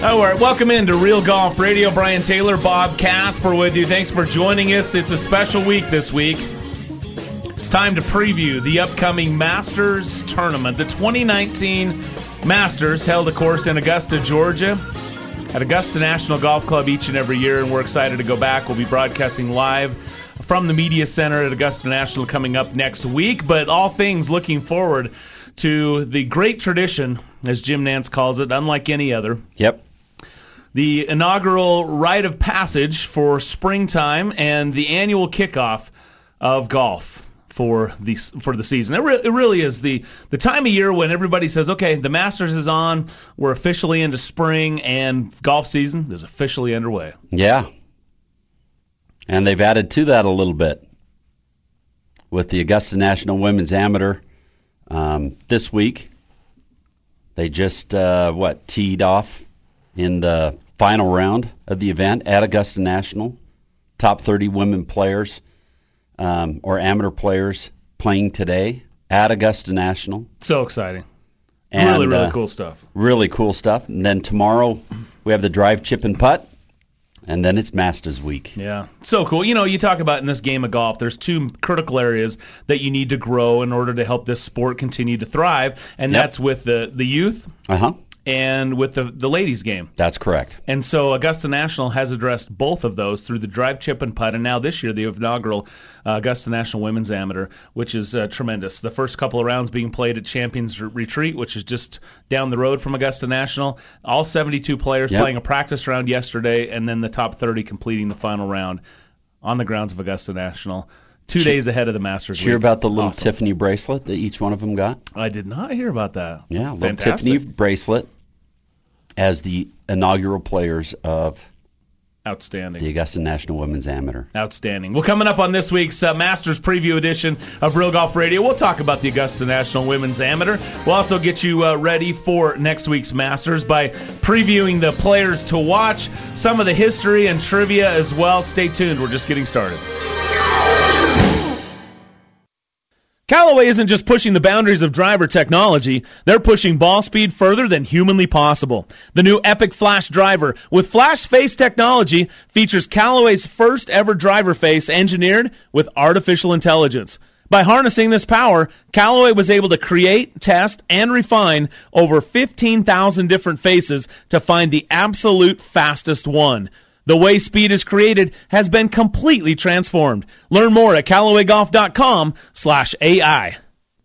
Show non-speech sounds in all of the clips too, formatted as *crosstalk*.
All right, welcome into Real Golf Radio. Brian Taylor, Bob Casper with you. Thanks for joining us. It's a special week this week. It's time to preview the upcoming Masters tournament. The 2019 Masters held, of course, in Augusta, Georgia, at Augusta National Golf Club each and every year, and we're excited to go back. We'll be broadcasting live from the Media Center at Augusta National coming up next week. But all things looking forward to the great tradition, as Jim Nantz calls it, unlike any other Yep. The inaugural rite of passage for springtime and the annual kickoff of golf for the for the season. It, re- it really is the the time of year when everybody says, "Okay, the Masters is on. We're officially into spring, and golf season is officially underway." Yeah. And they've added to that a little bit with the Augusta National Women's Amateur um, this week. They just, uh, what, teed off in the final round of the event at Augusta National. Top 30 women players um, or amateur players playing today at Augusta National. So exciting! And, really, really uh, cool stuff. Really cool stuff. And then tomorrow we have the drive, chip, and putt. And then it's Masters Week. Yeah, so cool. You know, you talk about in this game of golf, there's two critical areas that you need to grow in order to help this sport continue to thrive, and Yep. that's with the the youth Uh huh. And with the the ladies game. That's correct. And so Augusta National has addressed both of those through the drive, chip, and putt, and now this year the inaugural uh, Augusta National Women's Amateur, which is uh, tremendous. The first couple of rounds being played at Champions Retreat, which is just down the road from Augusta National. All 72 players Yep. playing a practice round yesterday, and then the top 30 completing the final round on the grounds of Augusta National. Two days ahead of the Masters. Did you hear about the little Awesome. Tiffany bracelet that each one of them got? I did not hear about that. Yeah, little Fantastic. Tiffany bracelet as the inaugural players of Outstanding. the Augusta National Women's Amateur. Outstanding. Well, coming up on this week's uh, Masters Preview edition of Real Golf Radio, we'll talk about the Augusta National Women's Amateur. We'll also get you uh, ready for next week's Masters by previewing the players to watch, some of the history and trivia as well. Stay tuned. We're just getting started. Callaway isn't just pushing the boundaries of driver technology, they're pushing ball speed further than humanly possible. The new Epic Flash driver with flash face technology features Callaway's first ever driver face engineered with artificial intelligence. By harnessing this power, Callaway was able to create, test, and refine over 15,000 different faces to find the absolute fastest one. The way speed is created has been completely transformed. Learn more at CallawayGolf.com slash AI.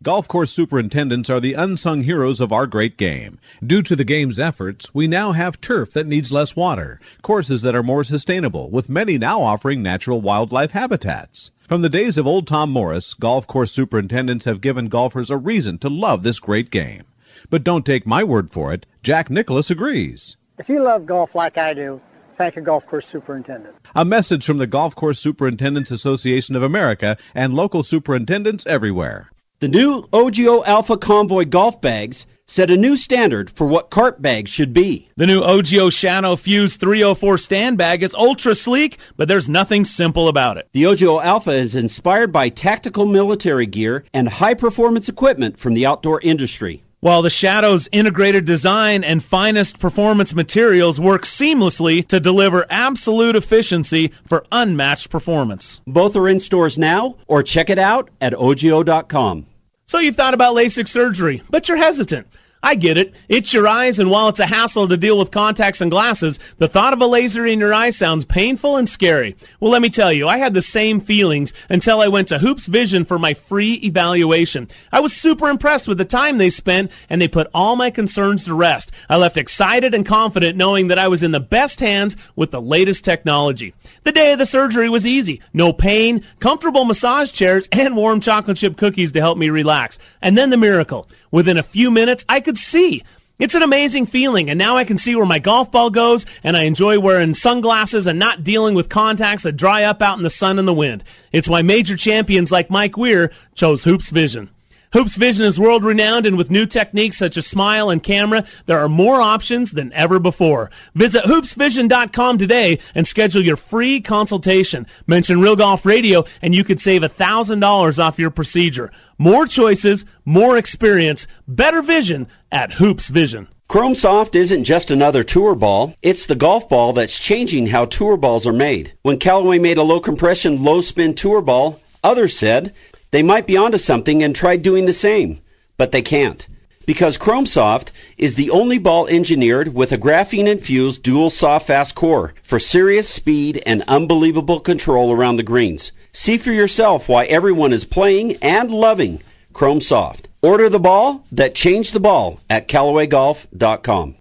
Golf course superintendents are the unsung heroes of our great game. Due to the game's efforts, we now have turf that needs less water, courses that are more sustainable, with many now offering natural wildlife habitats. From the days of old Tom Morris, golf course superintendents have given golfers a reason to love this great game. But don't take my word for it, Jack Nicklaus agrees. If you love golf like I do, thank a golf course superintendent. A message from the Golf Course Superintendents Association of America and local superintendents everywhere. The new OGO Alpha Convoy golf bags set a new standard for what cart bags should be. The new OGO Shadow Fuse 304 stand bag is ultra sleek, but there's nothing simple about it. The OGO Alpha is inspired by tactical military gear and high performance equipment from the outdoor industry. While the Shadow's integrated design and finest performance materials work seamlessly to deliver absolute efficiency for unmatched performance. Both are in stores now, or check it out at OGO.com. So you've thought about LASIK surgery, but you're hesitant. I get it. It's your eyes, and while it's a hassle to deal with contacts and glasses, the thought of a laser in your eye sounds painful and scary. Well, let me tell you, I had the same feelings until I went to Hoopes Vision for my free evaluation. I was super impressed with the time they spent, and they put all my concerns to rest. I left excited and confident knowing that I was in the best hands with the latest technology. The day of the surgery was easy. No pain, comfortable massage chairs, and warm chocolate chip cookies to help me relax. And then the miracle. Within a few minutes, I could see. It's an amazing feeling, and now I can see where my golf ball goes, and I enjoy wearing sunglasses and not dealing with contacts that dry up out in the sun and the wind. It's why major champions like Mike Weir chose Hoopes Vision. Hoopes Vision is world renowned, and with new techniques such as smile and camera, there are more options than ever before. Visit hoopesvision.com today and schedule your free consultation. Mention Real Golf Radio, and you could save $1,000 off your procedure. More choices, more experience, better vision at Hoopes Vision. Chrome Soft isn't just another tour ball, it's the golf ball that's changing how tour balls are made. When Callaway made a low compression, low spin tour ball, others said they might be onto something and tried doing the same, but they can't. Because Chromesoft is the only ball engineered with a graphene infused dual soft fast core for serious speed and unbelievable control around the greens. See for yourself why everyone is playing and loving Chromesoft. Order the ball that changed the ball at CallawayGolf.com.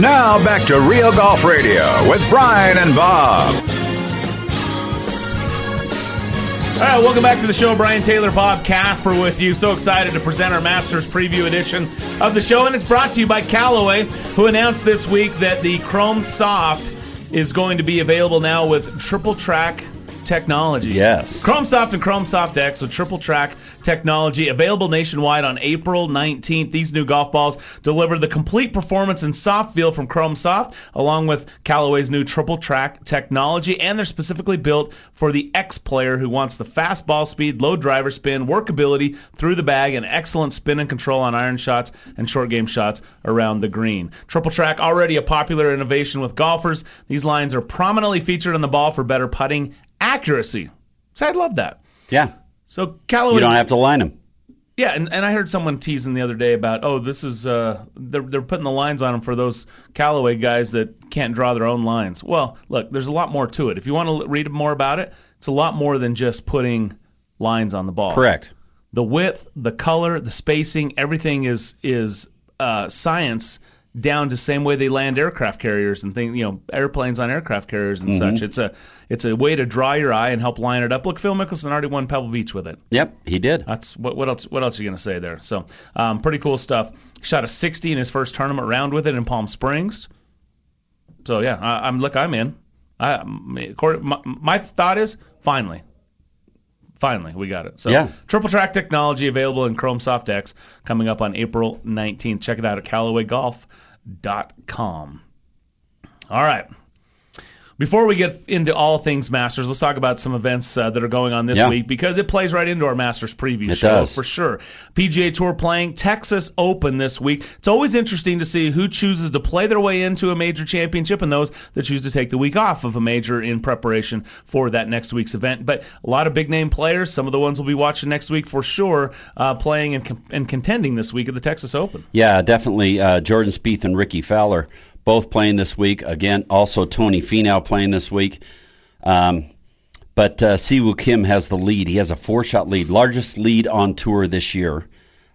Now back to Real Golf Radio with Brian and Bob. All right, welcome back to the show. Brian Taylor, Bob Casper with you. So excited to present our Masters preview edition of the show, and it's brought to you by Callaway, who announced this week that the Chrome Soft is going to be available now with triple track technology. Yes. Chromesoft and Chromesoft X with triple track technology available nationwide on April 19th. These new golf balls deliver the complete performance and soft feel from Chromesoft along with Callaway's new triple track technology and they're specifically built for the X player who wants the fast ball speed, low driver spin, workability through the bag and excellent spin and control on iron shots and short game shots around the green. Triple track already a popular innovation with golfers. These lines are prominently featured on the ball for better putting accuracy. So I love that. Yeah. So Callaway. You don't have to line them. Yeah, and, and I heard someone teasing the other day about, oh, this is uh, they're they're putting the lines on them for those Callaway guys that can't draw their own lines. Well, look, there's a lot more to it. If you want to read more about it, it's a lot more than just putting lines on the ball. Correct. The width, the color, the spacing, everything is is uh, science down to same way they land aircraft carriers and things, you know, airplanes on aircraft carriers and such. It's a it's a way to draw your eye and help line it up. Look, Phil Mickelson already won Pebble Beach with it. Yep, he did. That's what what else what else are you gonna say there? So um, pretty cool stuff. Shot a 60 in his first tournament round with it in Palm Springs. So yeah, I, I'm look I'm in. I my, my thought is finally. Finally, we got it. So, Yeah. triple track technology available in Chrome Soft X coming up on April 19th. Check it out at CallawayGolf.com. All right. Before we get into all things Masters, let's talk about some events uh, that are going on this Yeah. week because it plays right into our Masters preview It show does. for sure. PGA Tour playing Texas Open this week. It's always interesting to see who chooses to play their way into a major championship and those that choose to take the week off of a major in preparation for that next week's event. But a lot of big name players, some of the ones we'll be watching next week for sure, uh, playing and, com- and contending this week at the Texas Open. Yeah, definitely. Uh, Jordan Spieth and Rickie Fowler both playing this week. Again, also Tony Finau playing this week. Um, but uh, Siwoo Kim has the lead. He has a four-shot lead, largest lead on tour this year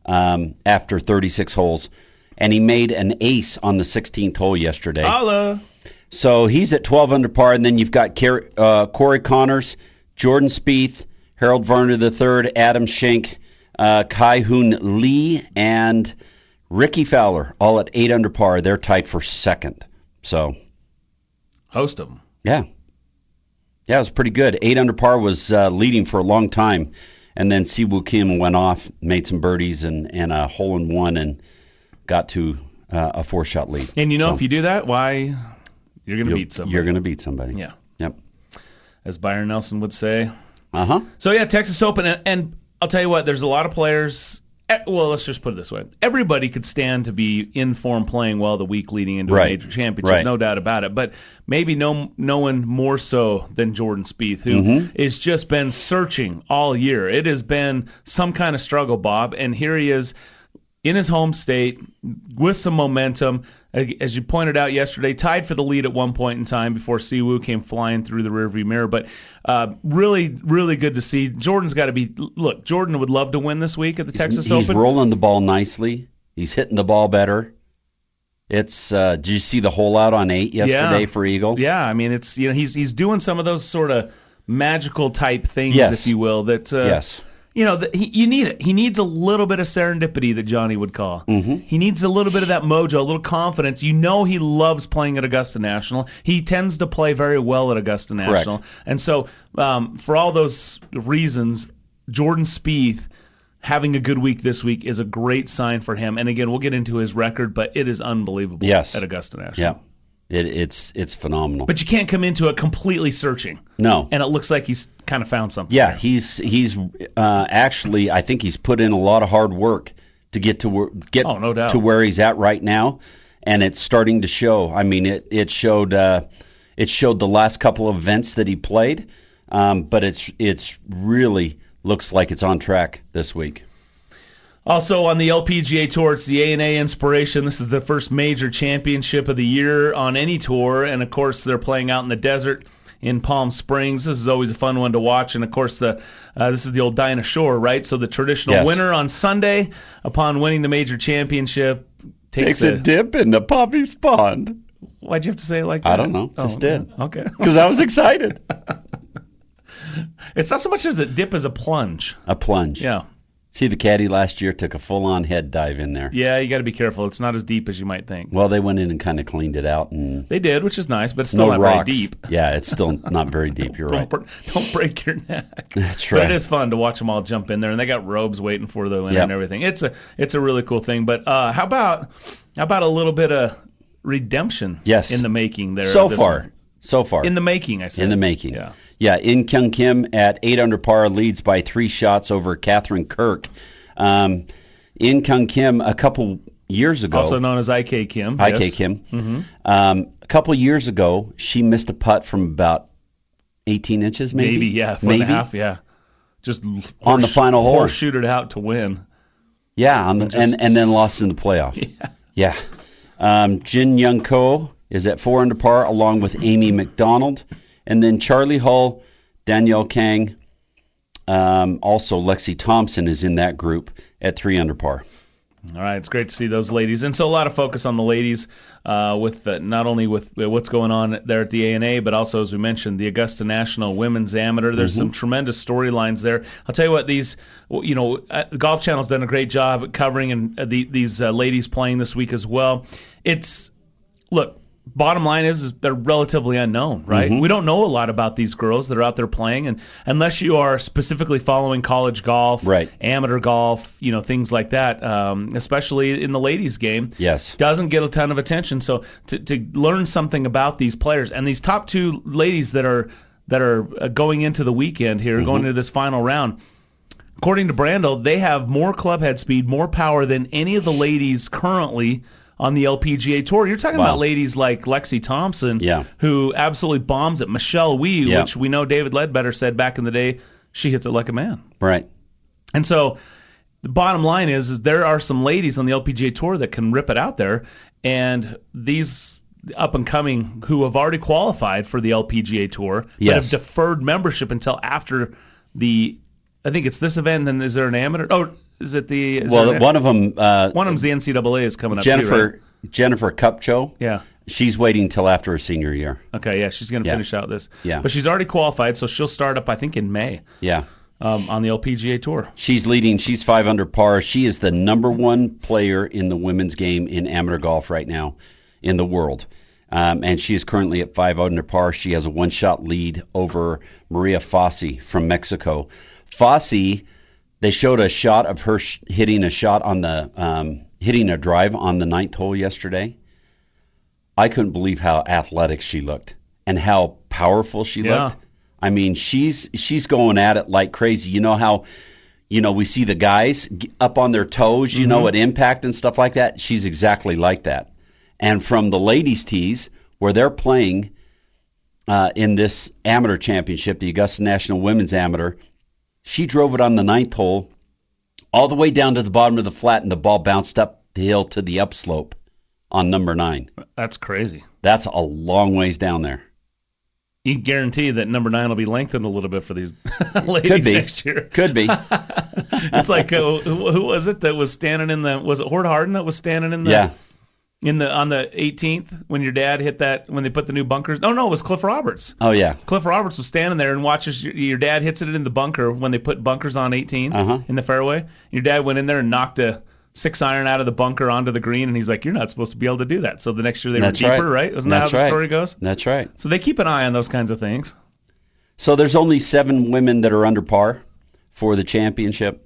um, after 36 holes. And he made an ace on the 16th hole yesterday. Holla! So he's at 12 under par, and then you've got Car- uh, Corey Conners, Jordan Spieth, Harold Varner III, Adam Schenk, uh, Kai Hoon Lee, and Rickie Fowler, all at eight under par. They're tied for second. So Host of them. yeah, yeah, it was pretty good. Eight under par was uh, leading for a long time, and then Siwoo Kim went off, made some birdies and and a hole in one, and got to uh, a four shot lead. And you know, So if you do that, why you're going to beat somebody. You're going to beat somebody. Yeah. Yep. as Byron Nelson would say. Uh huh. So yeah, Texas Open, and, and I'll tell you what, there's a lot of players. Well, let's just put it this way: everybody could stand to be in form, playing well the week leading into Right. a major championship, Right. no doubt about it. But maybe no no one more so than Jordan Spieth, who mm-hmm. has just been searching all year. It has been some kind of struggle, Bob, and here he is in his home state with some momentum. As you pointed out yesterday, tied for the lead at one point in time before Siwoo came flying through the rearview mirror. But uh, really, really good to see. Jordan's got to be. Look, Jordan would love to win this week at the Texas he's Open. He's rolling the ball nicely. He's hitting the ball better. It's uh did you see the hole out on eight yesterday Yeah. for Eagle? Yeah, I mean it's you know he's he's doing some of those sort of magical type things, Yes. if you will. That uh, yes. You know, that he, you need it. He needs a little bit of serendipity that Johnny would call. Mm-hmm. He needs a little bit of that mojo, a little confidence. You know, he loves playing at Augusta National. He tends to play very well at Augusta National, and so um, for all those reasons, Jordan Spieth. Having a good week this week is a great sign for him. And again, we'll get into his record, but it is unbelievable Yes. at Augusta National. Yeah. It, it's it's phenomenal. But you can't come into it completely searching. no. And it looks like he's kind of found something. Yeah, he's he's uh, actually I think he's put in a lot of hard work to get to where, get Oh, no doubt. to where he's at right now, and it's starting to show. I mean, it it showed uh, it showed the last couple of events that he played, um, but it's it's really looks like it's on track this week. Also on the LPGA Tour, it's the ANA Inspiration. This is the first major championship of the year on any tour, and of course they're playing out in the desert in Palm Springs. This is always a fun one to watch, and of course the uh, this is the old Dinah Shore, right? So the traditional Yes. winner on Sunday, upon winning the major championship, takes, Takes a dip into Poppie's Pond Why'd you have to say it like that? I don't know, just did. Okay. *laughs* because I was excited. it's not so much as a dip as a plunge. A plunge. Yeah. See, the caddy last year took a full-on head dive in there. Yeah, you got to be careful. It's not as deep as you might think. Well, they went in and kind of cleaned it out and They did, which is nice, but it's still no not rocks. very deep. Yeah, it's still *laughs* not very deep. You're Don't, right. don't break your neck. *laughs* That's right. But it is fun to watch them all jump in there, and they got robes waiting for them and, Yep. and everything. It's a it's a really cool thing. But uh, how about how about a little bit of redemption? Yes. in the making there. So this far, one? So far in the making, I said. in the making. Yeah. Yeah, In Kyung Kim at eight under par leads by three shots over Katherine Kirk. Um, In Kyung Kim a couple years ago. Also known as IK Kim. IK yes. Kim. Um, a couple years ago, she missed a putt from about 18 inches, maybe. Maybe, yeah, foot maybe. and a half, yeah. Just On the final hole. shoot it out to win. Yeah, on the, just- and and then lost in the playoff. *laughs* Yeah. Yeah. Um, Jin Young Ko is at four under par along with Amy McDonald, and then Charlie Hull, Danielle Kang, um, also Lexi Thompson is in that group at three under par. All right, it's great to see those ladies, and so a lot of focus on the ladies, uh, with the, not only with uh, what's going on there at the A and A, but also as we mentioned, the Augusta National Women's Amateur. There's some tremendous storylines there. I'll tell you what, these, you know, uh, Golf Channel's done a great job at covering and uh, the, these uh, ladies playing this week as well. It's look, bottom line is, is they're relatively unknown, right? We don't know a lot about these girls that are out there playing, and unless you are specifically following college golf, Right. amateur golf, you know, things like that, um, especially in the ladies' game, Yes. doesn't get a ton of attention. So to, to learn something about these players and these top two ladies that are that are uh, going into the weekend here, going into this final round. According to Brandel, they have more club head speed, more power than any of the ladies currently on the LPGA tour. You're talking Wow. about ladies like Lexi Thompson, Yeah. who absolutely bombs it. Michelle Wie, Yeah. which we know David Leadbetter said back in the day, she hits it like a man. Right. And so the bottom line is, is there are some ladies on the LPGA tour that can rip it out there, and these up and coming who have already qualified for the LPGA tour but Yes. have deferred membership until after the I think it's this event. Then is there an amateur? Oh, is it the is Well, one of them, uh, one of them's the NCAA is coming up. Jennifer right? Jennifer Kupcho. Yeah. She's waiting till after her senior year. Okay. Yeah, she's going to Yeah. finish out this. Yeah. But she's already qualified, so she'll start up I think in May Yeah. um, on the LPGA tour. She's leading. She's five under par. She is the number one player in the women's game in amateur golf right now in the world. Um, and she is currently at five under par. She has a one shot lead over Maria Fassi from Mexico. Fassi, they showed a shot of her sh- hitting a shot on the um, hitting a drive on the ninth hole yesterday. I couldn't believe how athletic she looked and how powerful she Yeah. looked. I mean, she's she's going at it like crazy. You know how you know we see the guys up on their toes, you know, at impact and stuff like that. She's exactly like that. And from the ladies' tees where they're playing uh, in this amateur championship, the Augusta National Women's Amateur, she drove it on the ninth hole all the way down to the bottom of the flat, and the ball bounced up the hill to the upslope on number nine. That's crazy. That's a long ways down there. You can guarantee that number nine will be lengthened a little bit for these *laughs* ladies Could be. next year. Could be. *laughs* It's like uh, who, who was it that was standing in the was it Hord Hardin that was standing in the yeah. In the on the 18th when your dad hit that when they put the new bunkers? No, no, it was Cliff Roberts. Oh yeah. Cliff Roberts was standing there and watches your, your dad hits it in the bunker when they put bunkers on 18 Uh-huh. in the fairway. Your dad went in there and knocked a six iron out of the bunker onto the green, and he's like, "You're not supposed to be able to do that." So the next year they That's were deeper, right. right? Isn't That's that how the right. story goes? That's right. So they keep an eye on those kinds of things. So there's only seven women that are under par for the championship,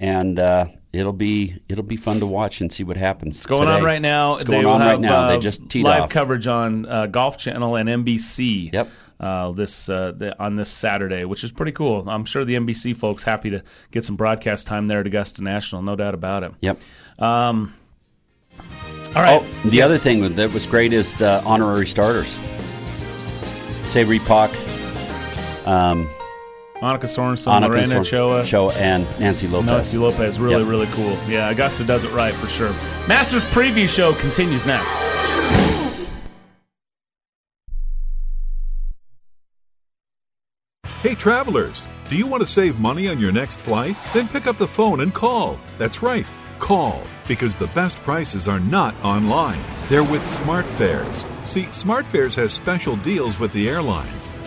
and uh, it'll be it'll be fun to watch and see what happens. It's going on right now. It's going on have, right now. Uh, they just teed live off. coverage on uh, Golf Channel and NBC. Yep. Uh, this uh, the, on this Saturday, which is pretty cool. I'm sure the NBC folks happy to get some broadcast time there at Augusta National, no doubt about it. Yep. Um, all right. Oh, the Yes. other thing that was great is the honorary starters. Se Ri Pak, um, Monica Sorenstam, Annika Lorena Sor- Choa, Cho, and Nancy Lopez. Nancy Lopez, really, Yep. really cool. Yeah, Augusta does it right for sure. Masters preview show continues next. Hey travelers, do you want to save money on your next flight? Then pick up the phone and call. That's right, call, because the best prices are not online. They're with SmartFares. See, SmartFares has special deals with the airlines.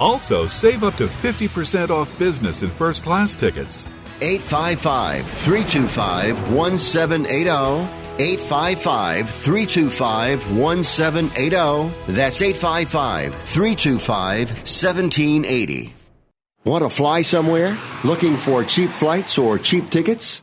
Also, save up to 50% off business and first class tickets. 855 325 1780. 855 325 1780. That's 855 325 1780. Want to fly somewhere? Looking for cheap flights or cheap tickets?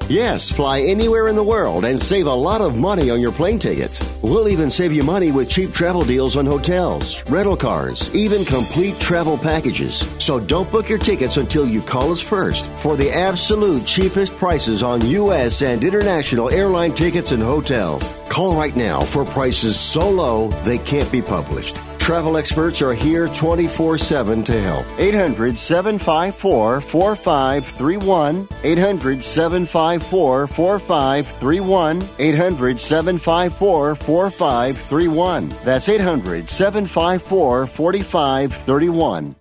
Yes, fly anywhere in the world and save a lot of money on your plane tickets. We'll even save you money with cheap travel deals on hotels, rental cars, even complete travel packages. So don't book your tickets until you call us first for the absolute cheapest prices on U.S. and international airline tickets and hotels. Call right now for prices so low they can't be published. Travel experts are here 24 7 to help. 800 754 4531. 800 754 4531. 800 754 4531. That's 800 754 4531.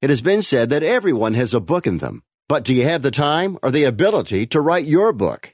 It has been said that everyone has a book in them. But do you have the time or the ability to write your book?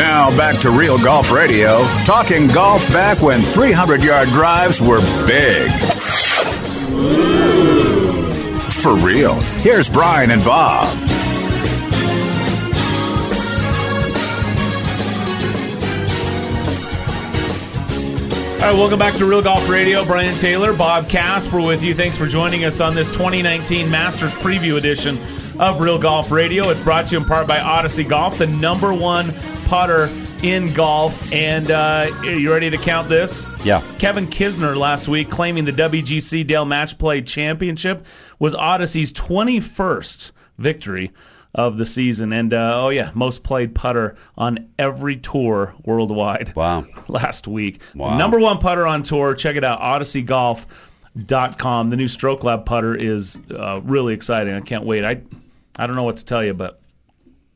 Now back to Real Golf Radio, talking golf back when 300 yard drives were big. For real. Here's Brian and Bob. All right, welcome back to Real Golf Radio. Brian Taylor, Bob Casper with you. Thanks for joining us on this 2019 Masters Preview edition of Real Golf Radio. It's brought to you in part by Odyssey Golf, the number one putter in golf. And uh, you ready to count this? Yeah. Kevin Kisner last week claiming the WGC Dell Match Play Championship was Odyssey's 21st victory. Of the season. And uh, oh yeah, most played putter on every tour worldwide. Wow. *laughs* Last week, Wow. number one putter on tour. Check it out, OdysseyGolf.com. The new Stroke Lab putter is uh, really exciting. I can't wait. I I don't know what to tell you, but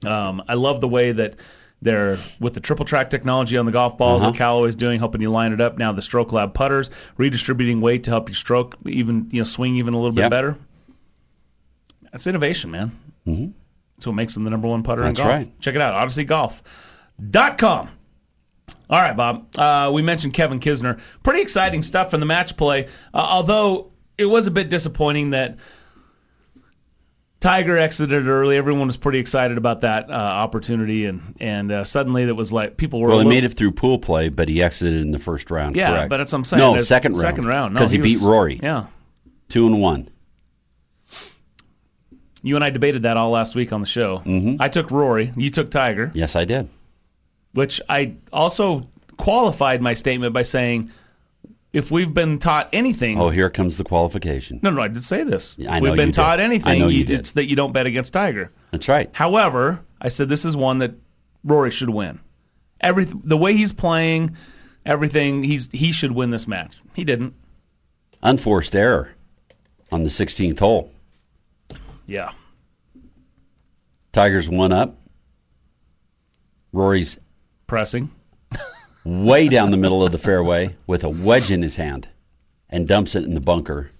um, I love the way that they're with the triple track technology on the golf balls Uh-huh. that Callaway's doing, helping you line it up. Now the Stroke Lab putters, redistributing weight to help you stroke even you know swing even a little bit better. That's innovation, man. Mhm. That's what makes them the number one putter in That's golf. right. Check it out, OdysseyGolf.com. All right, Bob. Uh, we mentioned Kevin Kisner. Pretty exciting stuff from the match play. Uh, although it was a bit disappointing that Tiger exited early. Everyone was pretty excited about that uh, opportunity, and and uh, suddenly it was like people were. Well, he little- made it through pool play, but he exited in the first round. Yeah, correct. but that's what I'm saying. No, There's- second round. Second round. No, Because he, beat Rory. Yeah. Two and one. You and I debated that all last week on the show. Mhm. I took Rory. You took Tiger. Yes, I did. which I also qualified my statement by saying, if we've been taught anything, Oh, here comes the qualification. no, no, I did say this. Yeah, I if we've been taught did. anything, I know you you- did. it's that you don't bet against Tiger. That's right. However, I said this is one that Rory should win. Every the way he's playing, everything he's he should win this match. He didn't. Unforced error on the 16th hole. Yeah. Tigers one up. Rory's Pressing. way down the middle of the fairway with a wedge in his hand and dumps it in the bunker.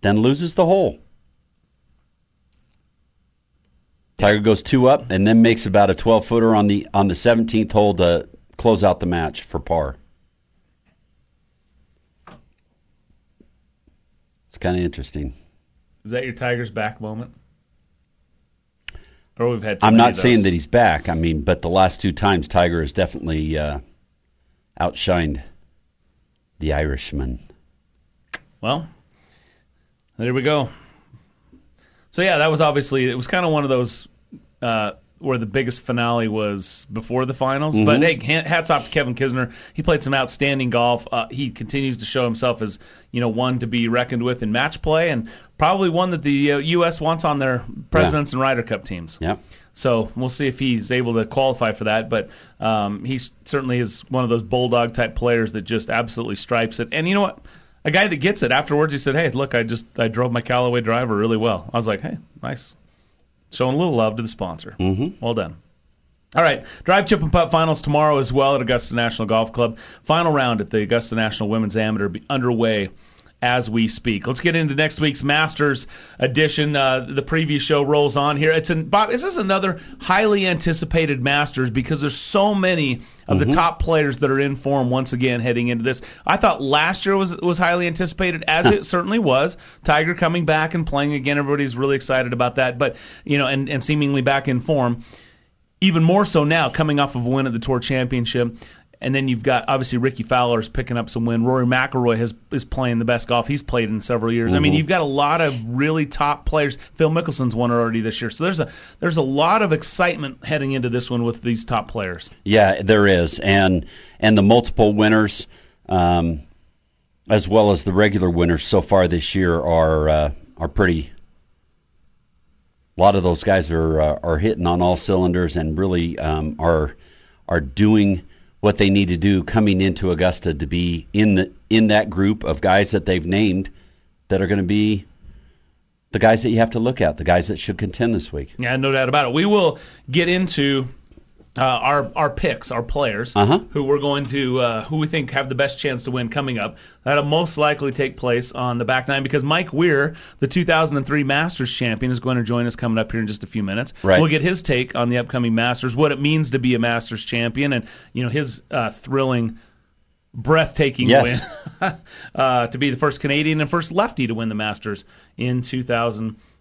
Then loses the hole. Tiger goes two up and then makes about a 12 footer on the on the 17th hole to close out the match for par. It's kind of interesting. Is that your Tiger's back moment? Or we've had. I'm not saying that he's back. I mean, but the last two times Tiger has definitely uh, outshined the Irishman. Well, there we go. So yeah, that was obviously it was kind of one of those uh, where the biggest finale was before the finals. Mm-hmm. But hey, hats off to Kevin Kisner. He played some outstanding golf. Uh, he continues to show himself as you know one to be reckoned with in match play, and probably one that the uh, U.S. wants on their Presidents and Ryder Cup teams. Yep. So we'll see if he's able to qualify for that. But um, he certainly is one of those bulldog type players that just absolutely stripes it. And you know what? A guy that gets it afterwards, he said, "Hey, look, I just I drove my Callaway driver really well." I was like, "Hey, nice, showing a little love to the sponsor. Mm-hmm. Well done." All right, drive chip and putt finals tomorrow as well at Augusta National Golf Club. Final round at the Augusta National Women's Amateur be underway as we speak. Let's get into next week's Masters edition. Uh, the preview show rolls on here. It's an, Bob. This is another highly anticipated Masters because there's so many of the top players that are in form once again heading into this. I thought last year was was highly anticipated, as it certainly was. Tiger coming back and playing again. Everybody's really excited about that. But you know, and, and seemingly back in form even more so now, coming off of a win at the Tour Championship. And then you've got obviously Rickie Fowler's picking up some win. Rory McIlroy has is playing the best golf he's played in several years. I mean, you've got a lot of really top players. Phil Mickelson's won already this year, so there's a there's a lot of excitement heading into this one with these top players. Yeah, there is, and and the multiple winners, um, as well as the regular winners so far this year are uh, are pretty. A lot of those guys are uh, are hitting on all cylinders and really um, are are doing what they need to do coming into Augusta to be in the in that group of guys that they've named that are going to be the guys that you have to look at, the guys that should contend this week. Yeah, no doubt about it. We will get into uh, our our picks, our players, Uh-huh. who we're going to uh, who we think have the best chance to win coming up. That'll most likely take place on the back nine because Mike Weir, the 2003 Masters champion, is going to join us coming up here in just a few minutes. Right. We'll get his take on the upcoming Masters, what it means to be a Masters champion, and you know his uh, thrilling. Breathtaking Yes. win *laughs* uh, to be the first Canadian and first lefty to win the Masters in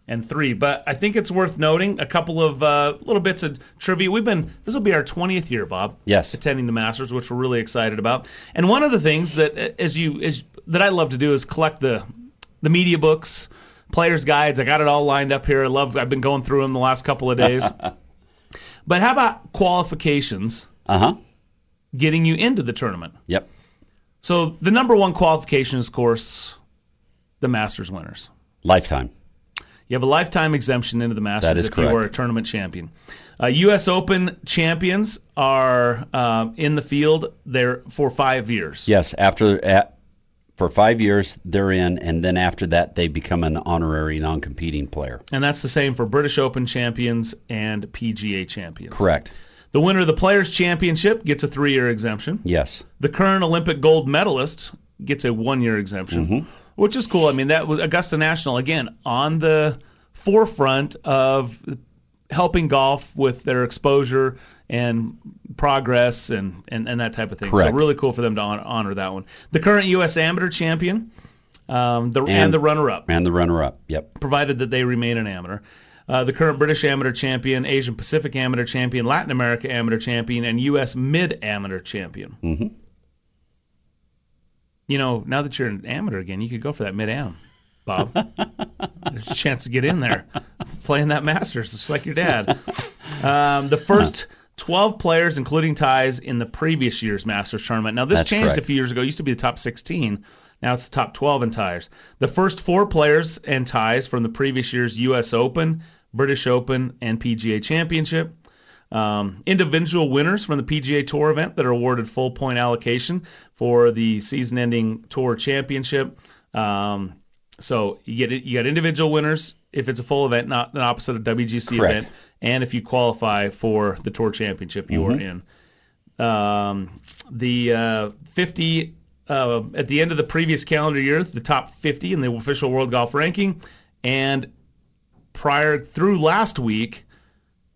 2003. But I think it's worth noting a couple of uh, little bits of trivia. We've been this will be our 20th year, Bob. Yes. attending the Masters, which we're really excited about. And one of the things that as you as that I love to do is collect the the media books, players guides. I got it all lined up here. I love. I've been going through them the last couple of days. *laughs* but how about qualifications Uh huh. getting you into the tournament? Yep. So the number one qualification is, of course, the Masters winners. Lifetime. You have a lifetime exemption into the Masters if correct. you are a tournament champion. Uh, U.S. Open champions are uh, in the field there for five years. Yes, after at, for five years they're in, and then after that they become an honorary non-competing player. And that's the same for British Open champions and PGA champions. Correct. The winner of the Players' Championship gets a three-year exemption. Yes. The current Olympic gold medalist gets a one-year exemption, Mm-hmm. Which is cool. I mean, that was Augusta National again on the forefront of helping golf with their exposure and progress and, and, and that type of thing. Correct. So really cool for them to honor, honor that one. The current U.S. amateur champion, um, the and, And- the runner-up, And the runner-up. Yep. provided that they remain an amateur. Uh, the current British amateur champion, Asian Pacific amateur champion, Latin America amateur champion, and U.S. mid amateur champion. Mhm. You know, now that you're an amateur again, you could go for that mid am, Bob. *laughs* There's a chance to get in there playing that Masters, just like your dad. Um, the first 12 players, including ties, in the previous year's Masters tournament. Now, this That's changed correct. a few years ago. It used to be the top 16. Now it's the top 12 in ties. The first four players and ties from the previous year's U.S. Open, British Open, and PGA Championship. Um, individual winners from the PGA Tour event that are awarded full point allocation for the season-ending Tour Championship. Um, so you get you got individual winners if it's a full event, not an opposite of WGC Correct. event, and if you qualify for the Tour Championship, you are in. Um, the uh, 50 uh, at the end of the previous calendar year, the top 50 in the official World Golf Ranking, and prior through last week,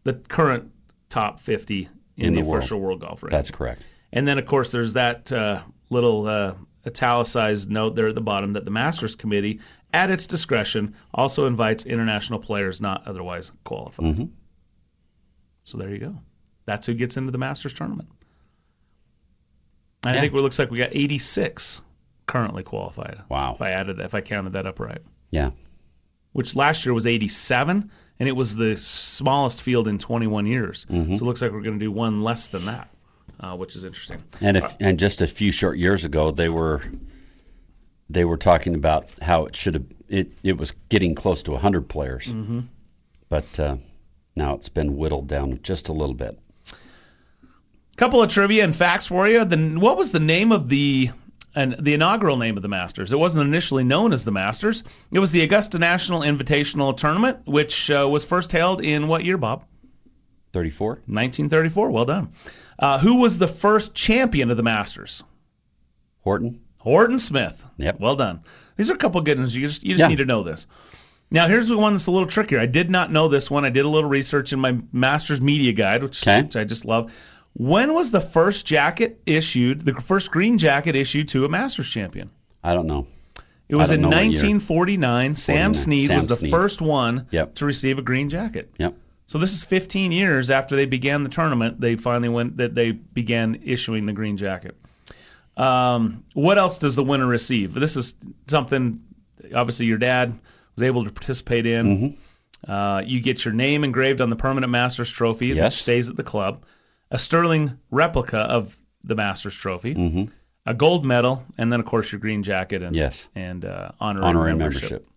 the current top 50 in, In the, the official World Golf Ranking. That's correct. And then, of course, there's that uh, little uh, italicized note there at the bottom that the Masters Committee, at its discretion, also invites international players not otherwise qualified. Mhm. So there you go. That's who gets into the Masters tournament. I Yeah. think it looks like we got 86 currently qualified. Wow. If I added that, if I counted that up right, Yeah. which last year was 87, and it was the smallest field in 21 years. Mm-hmm. So it looks like we're going to do one less than that, uh, which is interesting. And if and just a few short years ago they were they were talking about how it should have it it was getting close to 100 players. Mm-hmm. But uh, now it's been whittled down just a little bit. Couple of trivia and facts for you. The, what was the name of the and the inaugural name of the Masters? It wasn't initially known as the Masters. It was the Augusta National Invitational Tournament, which uh, was first held in what year, Bob? 34? 1934. Well done. Uh, who was the first champion of the Masters? Horton? Horton Smith. Yep. Well done. These are a couple good ones. You just you just Yeah. need to know this. Now here's the one that's a little trickier. I did not know this one. I did a little research in my Masters Media Guide, which, Okay. which I just love. When was the first jacket issued, the first green jacket issued to a Masters champion? I don't know. It was in don't know what year. 1949. Sam 49. Snead Sam was the Snead. first one Yep. to receive a green jacket. Yep. So this is 15 years after they began the tournament. They finally went that they began issuing the green jacket. Um, what else does the winner receive? This is something obviously your dad was able to participate in. Mm-hmm. Uh, you get your name engraved on the permanent Masters trophy that stays at the club, a sterling replica of the Masters trophy, Mm-hmm. a gold medal, and then of course your green jacket and Yes. and uh, honorary, Honorary membership membership.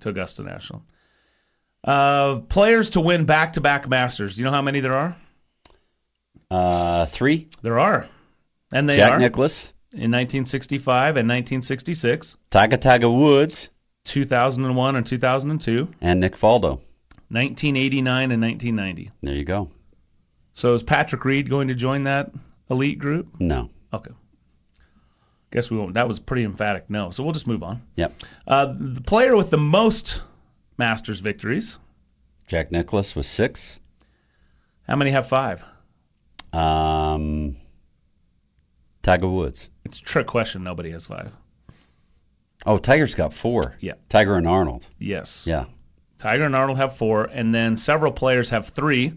to Augusta National. Uh, players to win back-to-back Masters. Do you know how many there are? Uh, three? There are, and they Jack are Nicklaus, in 1965 and 1966, Tiger Tiger Woods, 2001 and 2002, and Nick Faldo. 1989 and 1990. There you go. So is Patrick Reed going to join that elite group? No. Okay. Guess we won't. That was pretty emphatic no. So we'll just move on. Yep. Uh, the player with the most Masters victories. Jack Nicklaus was six. How many have five? Um, Tiger Woods. It's a trick question. Nobody has five. Oh, Tiger's got four. Yeah. Tiger and Arnold. Yes. Yeah. Tiger and Arnold have four, and then several players have three.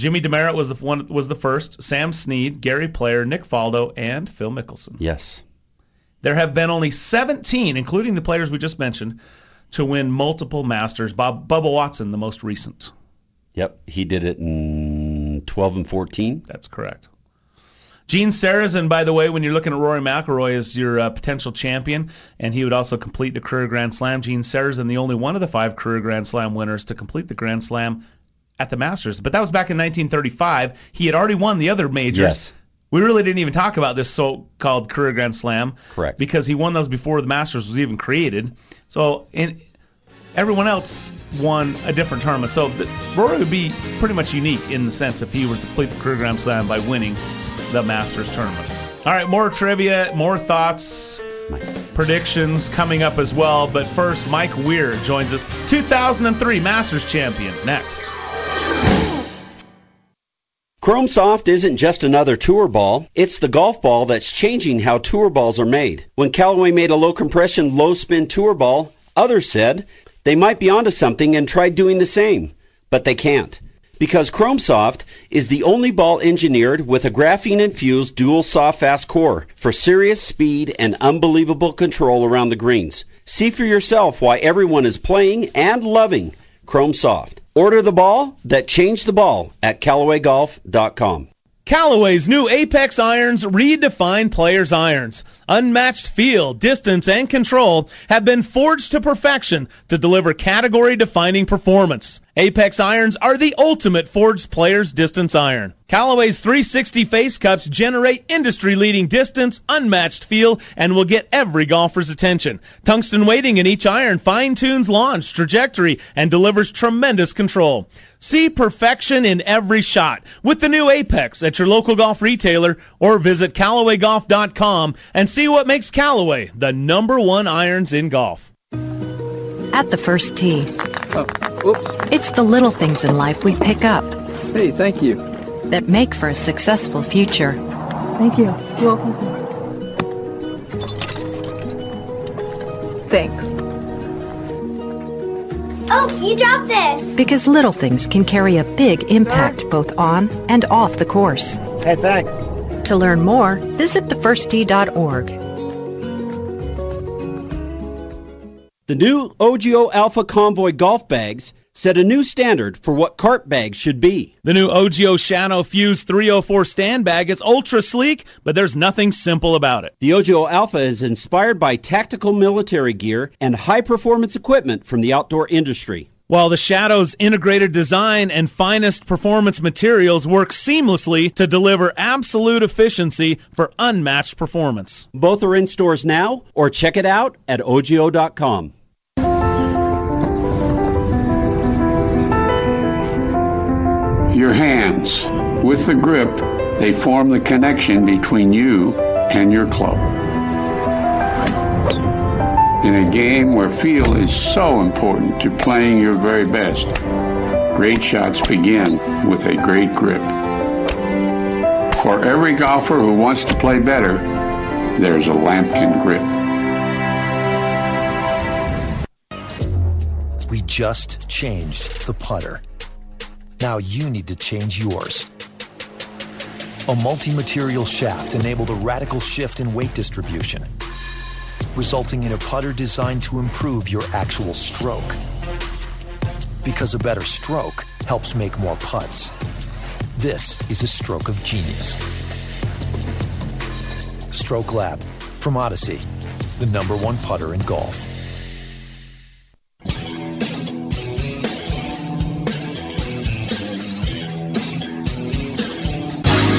Jimmy Demaret was the one was the first. Sam Snead, Gary Player, Nick Faldo, and Phil Mickelson. Yes. There have been only 17, including the players we just mentioned, to win multiple Masters. Bob Bubba Watson, the most recent. Yep. He did it in 12 and 14. That's correct. Gene Sarazen, by the way, when you're looking at Rory McIlroy as your uh, potential champion, and he would also complete the career Grand Slam. Gene Sarazen, the only one of the five career Grand Slam winners to complete the Grand Slam at the Masters. But that was back in 1935. He had already won the other majors. Yes. We really didn't even talk about this so-called career Grand Slam. Correct. Because he won those before the Masters was even created. So in, everyone else won a different tournament. So Rory would be pretty much unique in the sense if he was to complete the career Grand Slam by winning the Masters tournament. All right, more trivia, more thoughts, predictions coming up as well. But first, Mike Weir joins us, 2003 Masters champion. Next. Chrome Soft isn't just another tour ball, it's the golf ball that's changing how tour balls are made. When Callaway made a low compression, low spin tour ball, others said they might be onto something and tried doing the same, but they can't. Because Chrome Soft is the only ball engineered with a graphene infused dual soft fast core for serious speed and unbelievable control around the greens. See for yourself why everyone is playing and loving Chrome Soft. Order the ball that changed the ball at CallawayGolf.com. Callaway's new Apex irons redefine players' irons. Unmatched feel, distance, and control have been forged to perfection to deliver category defining performance. Apex irons are the ultimate forged player's distance iron. Callaway's 360 face cups generate industry leading distance, unmatched feel, and will get every golfer's attention. Tungsten weighting in each iron fine tunes launch, trajectory, and delivers tremendous control. See perfection in every shot with the new Apex at your local golf retailer or visit CallawayGolf.com and see what makes Callaway the number one irons in golf. At the first tee. Oh, oops. It's the little things in life we pick up. Hey, thank you. That make for a successful future. Thank you. You're welcome. Thanks. Oh, you dropped this. Because little things can carry a big impact both on and off the course. Hey, thanks. To learn more, visit thefirsttee.org. The new OGIO Alpha Convoy golf bags set a new standard for what cart bags should be. The new OGIO Shadow Fuse 304 stand bag is ultra sleek, but there's nothing simple about it. The OGIO Alpha is inspired by tactical military gear and high performance equipment from the outdoor industry. While the Shadow's integrated design and finest performance materials work seamlessly to deliver absolute efficiency for unmatched performance. Both are in stores now, or check it out at ogio.com. Your hands. With the grip, they form the connection between you and your club. In a game where feel is so important to playing your very best, great shots begin with a great grip. For every golfer who wants to play better, there's a Lamkin grip. We just changed the putter. Now you need to change yours. A multi-material shaft enabled a radical shift in weight distribution, resulting in a putter designed to improve your actual stroke. Because a better stroke helps make more putts. This is a stroke of genius. Stroke Lab from Odyssey, the number one putter in golf.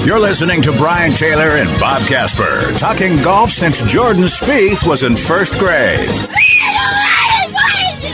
You're listening to Brian Taylor and Bob Casper, talking golf since Jordan Spieth was in first grade.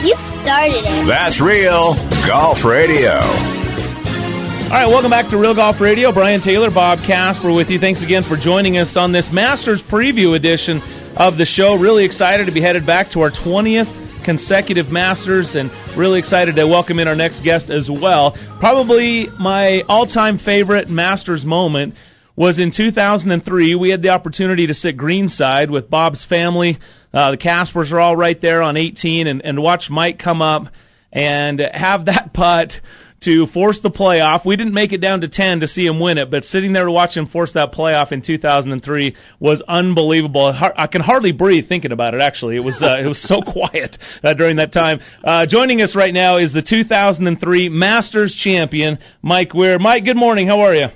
You started it. That's real golf radio. All right, welcome back to Real Golf Radio. Brian Taylor, Bob Casper with you. Thanks again for joining us on this Masters preview edition of the show. Really excited to be headed back to our 20th consecutive Masters and really excited to welcome in our next guest as well. Probably my all time favorite Masters moment was in 2003. We had the opportunity to sit greenside with Bob's family. Uh, the Caspers are all right there on 18 and, and watch Mike come up and have that putt to force the playoff. We didn't make it down to 10 to see him win it, but sitting there to watch him force that playoff in 2003 was unbelievable. I can hardly breathe thinking about it. Actually, it was uh, it was so *laughs* quiet uh, during that time. Uh, joining us right now is the 2003 Masters champion, Mike Weir. Mike, good morning. How are you?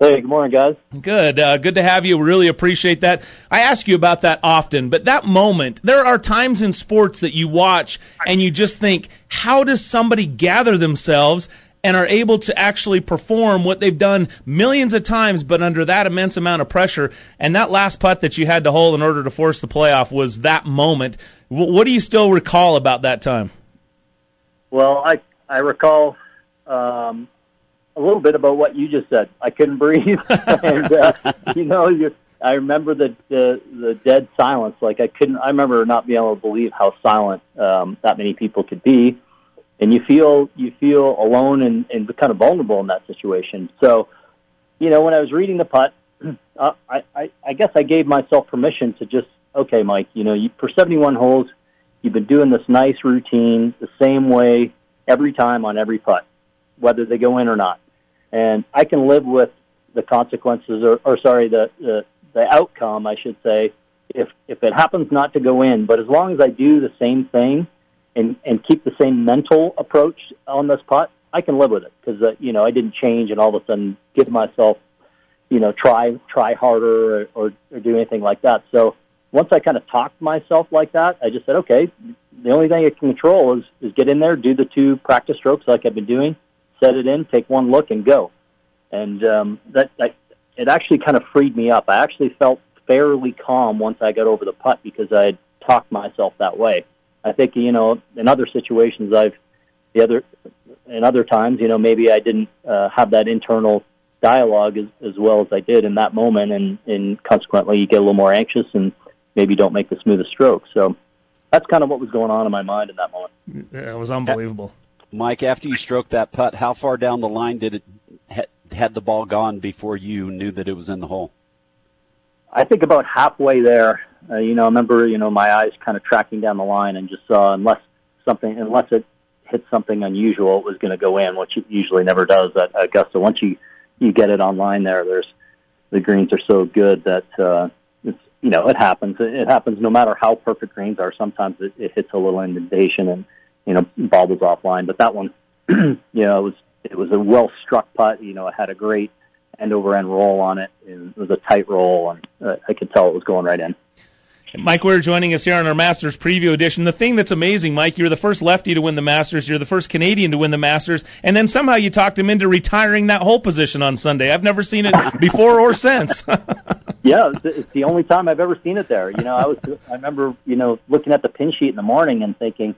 Hey, good morning, guys. Good. Uh, good to have you. Really appreciate that. I ask you about that often, but that moment, there are times in sports that you watch and you just think, how does somebody gather themselves and are able to actually perform what they've done millions of times, but under that immense amount of pressure? And that last putt that you had to hold in order to force the playoff was that moment. What do you still recall about that time? Well, I I recall um, a little bit about what you just said. I couldn't breathe, *laughs* and uh, you know, you, I remember the, the the dead silence. Like I couldn't. I remember not being able to believe how silent um, that many people could be, and you feel you feel alone and, and kind of vulnerable in that situation. So, you know, when I was reading the putt, *clears throat* uh, I, I I guess I gave myself permission to just okay, Mike. You know, you, for 71 holes, you've been doing this nice routine the same way every time on every putt whether they go in or not. And I can live with the consequences, or, or sorry, the, the the outcome, I should say, if if it happens not to go in. But as long as I do the same thing and and keep the same mental approach on this putt, I can live with it because uh, you know I didn't change and all of a sudden give myself, you know, try try harder or, or, or do anything like that. So once I kind of talked myself like that, I just said, okay, the only thing I can control is is get in there, do the two practice strokes like I've been doing, set it in, take one look, and go. And um, that, that it actually kind of freed me up. I actually felt fairly calm once I got over the putt because I had talked myself that way. I think you know in other situations I've the other in other times you know maybe I didn't uh, have that internal dialogue as, as well as I did in that moment, and and consequently you get a little more anxious and maybe don't make the smoothest stroke. So that's kind of what was going on in my mind in that moment. Yeah, it was unbelievable. Mike, after you stroked that putt, how far down the line did it had the ball gone before you knew that it was in the hole? I think about halfway there. Uh, you know, I remember you know my eyes kind of tracking down the line and just saw unless something unless it hit something unusual, it was going to go in, which it usually never does at Augusta. Once you you get it online there, there's the greens are so good that uh, it's you know it happens. It, it happens no matter how perfect greens are. Sometimes it, it hits a little indentation and you know ball was offline. But that one, *clears throat* you know, it was it was a well struck putt. You know, it had a great end over end roll on it. It was a tight roll, and uh, I could tell it was going right in. Mike Weir joining us here on our Masters preview edition. The thing that's amazing, Mike, you're the first lefty to win the Masters. You're the first Canadian to win the Masters, and then somehow you talked him into retiring that hole position on Sunday. I've never seen it *laughs* before or since. *laughs* yeah, it's the only time I've ever seen it there. You know, I was I remember you know looking at the pin sheet in the morning and thinking,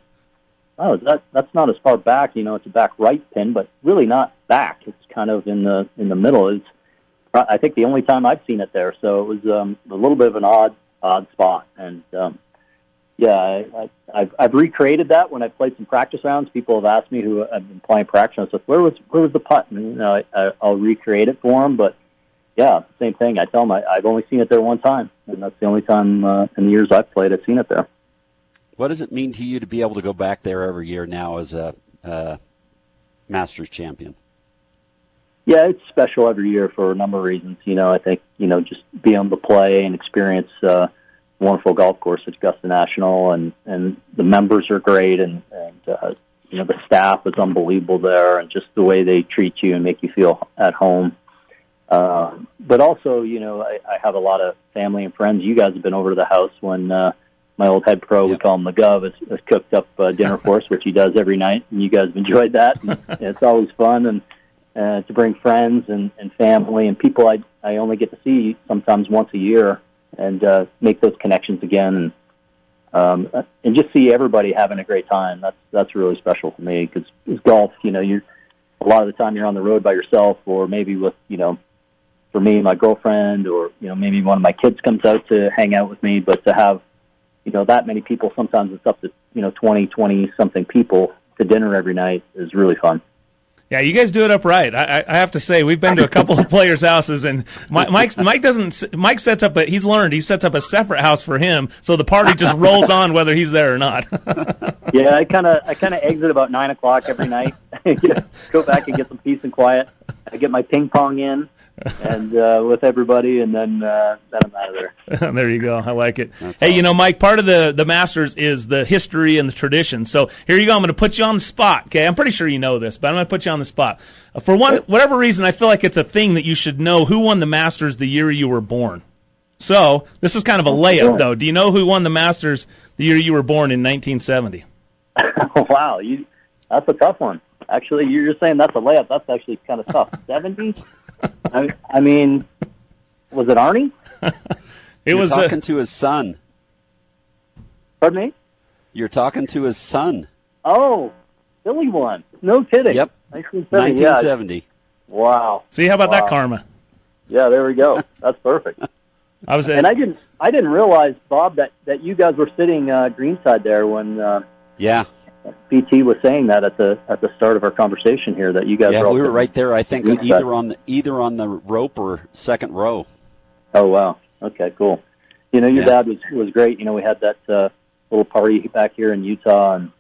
oh, that that's not as far back. You know, it's a back right pin, but really not back. It's kind of in the in the middle. It's I think the only time I've seen it there. So it was um, a little bit of an odd odd spot, and um, yeah, I, I, I've I've recreated that when I played some practice rounds. People have asked me who have been playing practice rounds, like, where was where was the putt? And you know, I, I, I'll recreate it for them, but yeah, same thing. I tell them I, I've only seen it there one time, and that's the only time uh, in the years I've played I've seen it there. What does it mean to you to be able to go back there every year now as a uh, Masters champion? Yeah, it's special every year for a number of reasons. You know, I think you know just being able to play and experience uh, wonderful golf course at Augusta National, and and the members are great, and and uh, you know the staff is unbelievable there, and just the way they treat you and make you feel at home. Uh, but also, you know, I, I have a lot of family and friends. You guys have been over to the house when uh, my old head pro, we call him McGov, has, has cooked up uh, dinner for us, which he does every night, and you guys have enjoyed that. And *laughs* it's always fun, and uh, to bring friends and, and family and people I I only get to see sometimes once a year, and uh, make those connections again, and um, and just see everybody having a great time. That's that's really special for me because golf, you know, you a lot of the time you're on the road by yourself, or maybe with you know for me, my girlfriend, or you know, maybe one of my kids comes out to hang out with me. But to have you know that many people sometimes it's up to you know 20 20 something people to dinner every night is really fun yeah, you guys do it up right. I, I have to say, we've been to a couple of *laughs* players' houses, and Mike, Mike doesn't. Mike sets up a. He's learned. He sets up a separate house for him, so the party just rolls on whether he's there or not. *laughs* yeah, I kind of, I kind of exit about nine o'clock every night. *laughs* Go back and get some peace and quiet. I get my ping pong in, *laughs* and uh, with everybody, and then uh, then I'm out of there. *laughs* there you go. I like it. That's hey, awesome. you know, Mike, part of the the Masters is the history and the tradition. So here you go. I'm going to put you on the spot. Okay, I'm pretty sure you know this, but I'm going to put you on the spot. For one, whatever reason, I feel like it's a thing that you should know. Who won the Masters the year you were born? So this is kind of a layup, though. Do you know who won the Masters the year you were born in 1970? *laughs* wow, you that's a tough one. Actually, you're saying that's a layup. That's actually kind of tough. *laughs* 70? I, I mean, was it Arnie? *laughs* it was talking a... to his son. Pardon me? You're talking to his son. Oh, Billy won. No kidding. Yep. 1970. 1970. Yeah. Wow. See how about wow. that karma? Yeah, there we go. That's perfect. *laughs* I was, and I didn't, I didn't realize, Bob, that that you guys were sitting uh, greenside there when. Uh, yeah. BT was saying that at the at the start of our conversation here that you guys. Yeah, were we were right there. I think either on the either on the rope or second row. Oh wow! Okay, cool. You know, your yeah. dad was was great. You know, we had that uh, little party back here in Utah, and,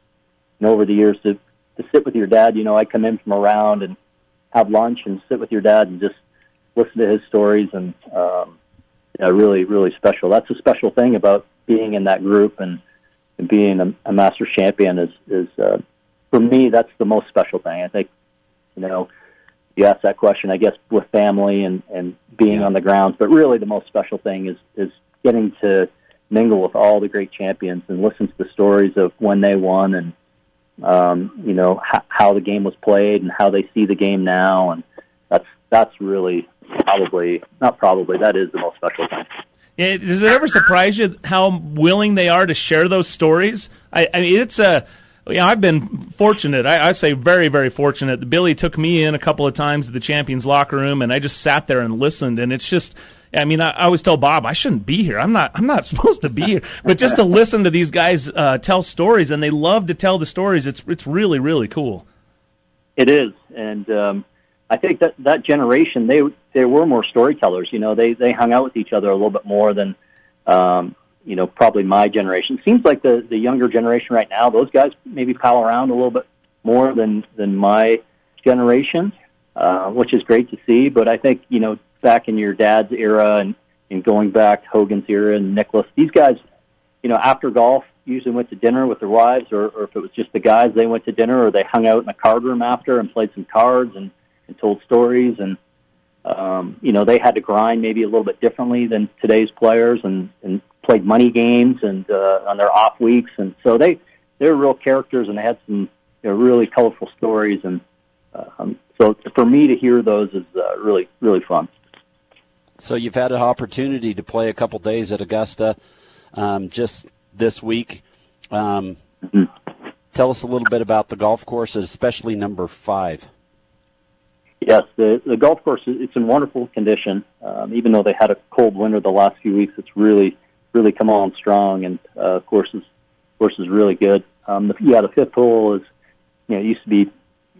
and over the years to to sit with your dad. You know, I come in from around and have lunch and sit with your dad and just listen to his stories and um, yeah, really really special. That's a special thing about being in that group and and being a, a Masters champion is is uh, for me that's the most special thing. I think you know you ask that question, I guess with family and and being yeah. on the grounds, but really the most special thing is is getting to mingle with all the great champions and listen to the stories of when they won and um, you know h- how the game was played and how they see the game now, and that's that's really probably not probably that is the most special thing. It, does it ever surprise you how willing they are to share those stories? I, I mean, it's a you know, I've been fortunate. I, I say very, very fortunate. Billy took me in a couple of times to the champions locker room, and I just sat there and listened. And it's just, I mean, I, I always tell Bob I shouldn't be here. I'm not, I'm not *laughs* supposed to be here. But just to listen to these guys uh, tell stories, and they love to tell the stories. It's, it's really, really cool. It is, and um, I think that that generation they they were more storytellers. You know, they they hung out with each other a little bit more than um, you know probably my generation. Seems like the the younger generation right now, those guys maybe pal around a little bit more than than my generation, uh, which is great to see. But I think you know back in your dad's era and and going back Hogan's era and Nicklaus, these guys, you know, after golf usually went to dinner with their wives, or, or if it was just the guys, they went to dinner, or they hung out in a card room after and played some cards and and told stories and um, you know they had to grind maybe a little bit differently than today's players and, and played money games and uh, on their off weeks and so they they were real characters and they had some you know, really colorful stories and um, so for me to hear those is uh, really really fun. So you've had an opportunity to play a couple days at Augusta um, just this week. Um, mm-hmm. Tell us a little bit about the golf course, especially number five. Yes, the the golf course it's in wonderful condition. Um, even though they had a cold winter the last few weeks, it's really really come on strong, and uh, course is course is really good. Um, the, yeah, the fifth hole is you know it used to be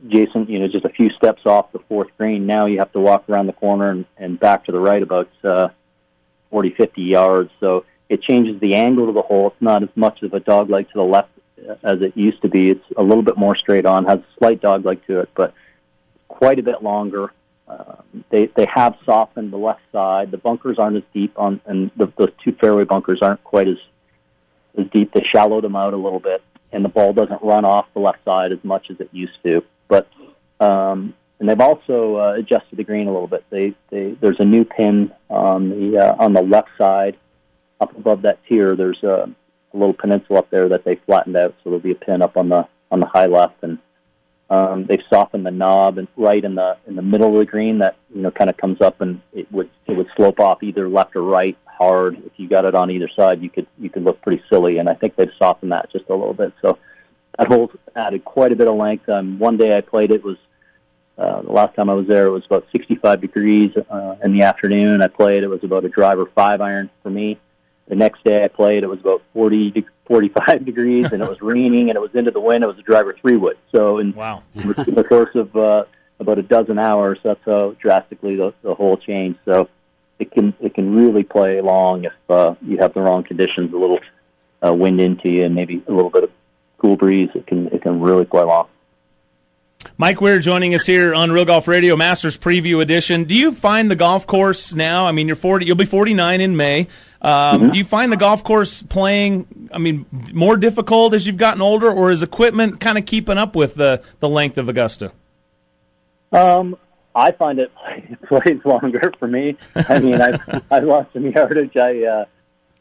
Jason, you know, just a few steps off the fourth green. Now you have to walk around the corner and, and back to the right about uh, 40, 50 yards. So it changes the angle of the hole. It's not as much of a dog leg to the left as it used to be. It's a little bit more straight on, has a slight dog leg to it, but quite a bit longer. Uh, they they have softened the left side. The bunkers aren't as deep on, and the, those two fairway bunkers aren't quite as as deep. They shallowed them out a little bit, and the ball doesn't run off the left side as much as it used to. But um, and they've also uh, adjusted the green a little bit. They, they there's a new pin on the uh, on the left side, up above that tier. There's a, a little peninsula up there that they flattened out, so there'll be a pin up on the on the high left, and um, they've softened the knob and right in the in the middle of the green that you know kind of comes up and it would it would slope off either left or right hard. If you got it on either side, you could you could look pretty silly. And I think they've softened that just a little bit. So that hole added quite a bit of length. Um, one day I played it was uh, the last time I was there it was about 65 degrees uh, in the afternoon. I played it was about a driver five iron for me. The next day I played, it was about 40 to 45 *laughs* degrees, and it was raining, and it was into the wind. It was a driver three wood. So in, wow. in the course of uh, about a dozen hours, that's how drastically the, the whole changed. So it can it can really play long if uh, you have the wrong conditions, a little uh, wind into you, and maybe a little bit of cool breeze. It can it can really play long. Mike Weir joining us here on Real Golf Radio Masters Preview Edition. Do you find the golf course now? I mean, you're 40. You'll be 49 in May. Um, mm-hmm. Do you find the golf course playing? I mean, more difficult as you've gotten older, or is equipment kind of keeping up with the the length of Augusta? Um, I find it *laughs* plays longer for me. I mean, I I lost some yardage. I, uh,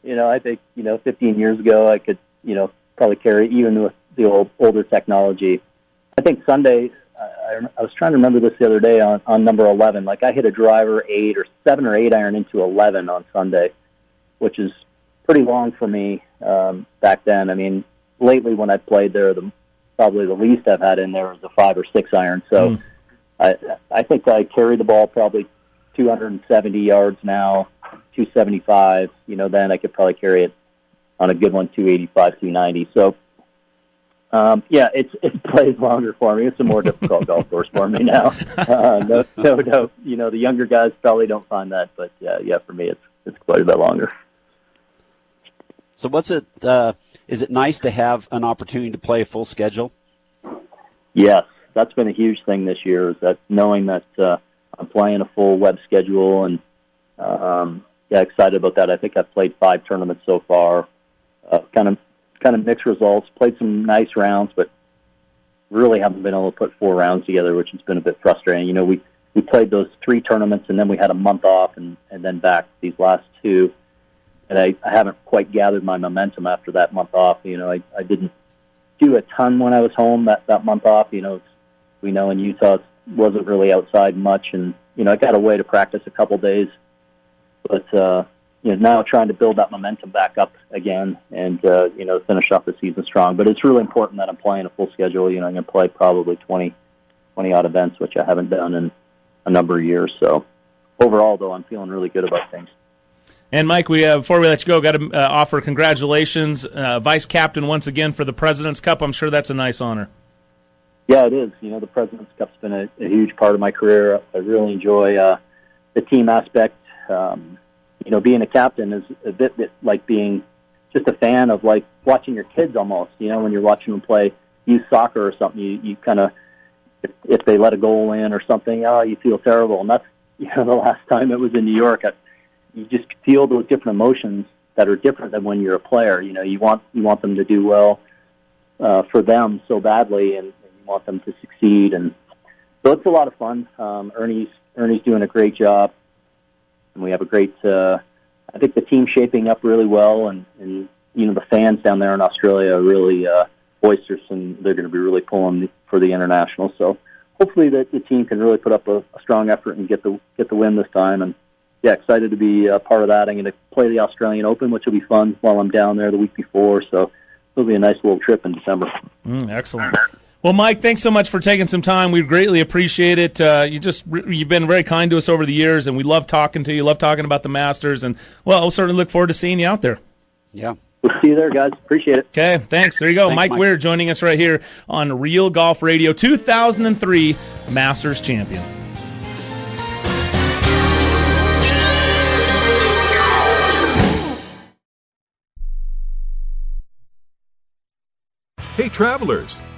you know, I think you know, 15 years ago, I could, you know, probably carry even with the old older technology. I think Sunday. I, I was trying to remember this the other day on on number 11. Like I hit a driver eight or seven or eight iron into 11 on Sunday which is pretty long for me um, back then. I mean, lately when I've played there, the probably the least I've had in there is a five or six iron. So mm. I I think I carry the ball probably 270 yards now, 275. You know, then I could probably carry it on a good one 285, 290. So. Um, yeah, it's it *laughs* plays longer for me. It's a more difficult golf course for me now. Uh, no, no, no. You know, the younger guys probably don't find that, but yeah, yeah, for me, it's it's quite a bit longer. So what's it? Uh, is it nice to have an opportunity to play a full schedule? Yes, that's been a huge thing this year. Is that knowing that uh, I'm playing a full web schedule and um, yeah, excited about that. I think I've played five tournaments so far. Uh, kind of kind of mixed results. Played some nice rounds, but really haven't been able to put four rounds together, which has been a bit frustrating. You know, we we played those three tournaments and then we had a month off and and then back these last two and I, I haven't quite gathered my momentum after that month off. You know, I, I didn't do a ton when I was home that that month off. You know, we know in Utah it wasn't really outside much, and you know I got away to practice a couple days, but uh, you know now trying to build that momentum back up again, and uh, you know finish off the season strong. But it's really important that I'm playing a full schedule. You know, I'm going to play probably 20, 20 odd events, which I haven't done in a number of years. So overall, though, I'm feeling really good about things. And Mike, we uh, before we let you go, got to uh, offer congratulations, uh, vice captain once again for the President's Cup. I'm sure that's a nice honor. Yeah, it is. You know, the President's Cup's been a, a huge part of my career. I really enjoy uh, the team aspect. Um, you know, being a captain is a bit, bit like being just a fan of like watching your kids almost. You know, when you're watching them play youth soccer or something, you, you kind of if, if they let a goal in or something, oh, you feel terrible. And that's *laughs* you know the last time it was in New York. I, you just feel those different emotions that are different than when you're a player. You know, you want you want them to do well uh, for them so badly, and, and you want them to succeed. And so it's a lot of fun. Um, Ernie's Ernie's doing a great job, and we have a great. Uh, I think the team's shaping up really well, and and you know the fans down there in Australia are really uh, boisterous, and they're going to be really pulling for the international. So hopefully that the team can really put up a, a strong effort and get the get the win this time, and yeah, excited to be a part of that. I'm going to play the Australian Open, which will be fun while I'm down there the week before. So it'll be a nice little trip in December. Mm, excellent. Well, Mike, thanks so much for taking some time. We greatly appreciate it. Uh, you just you've been very kind to us over the years, and we love talking to you. Love talking about the Masters, and well, we'll certainly look forward to seeing you out there. Yeah. We'll see you there, guys. Appreciate it. Okay, thanks. There you go. Thanks, Mike, Mike Weir joining us right here on Real Golf Radio, 2003 Masters champion. Hey, travelers,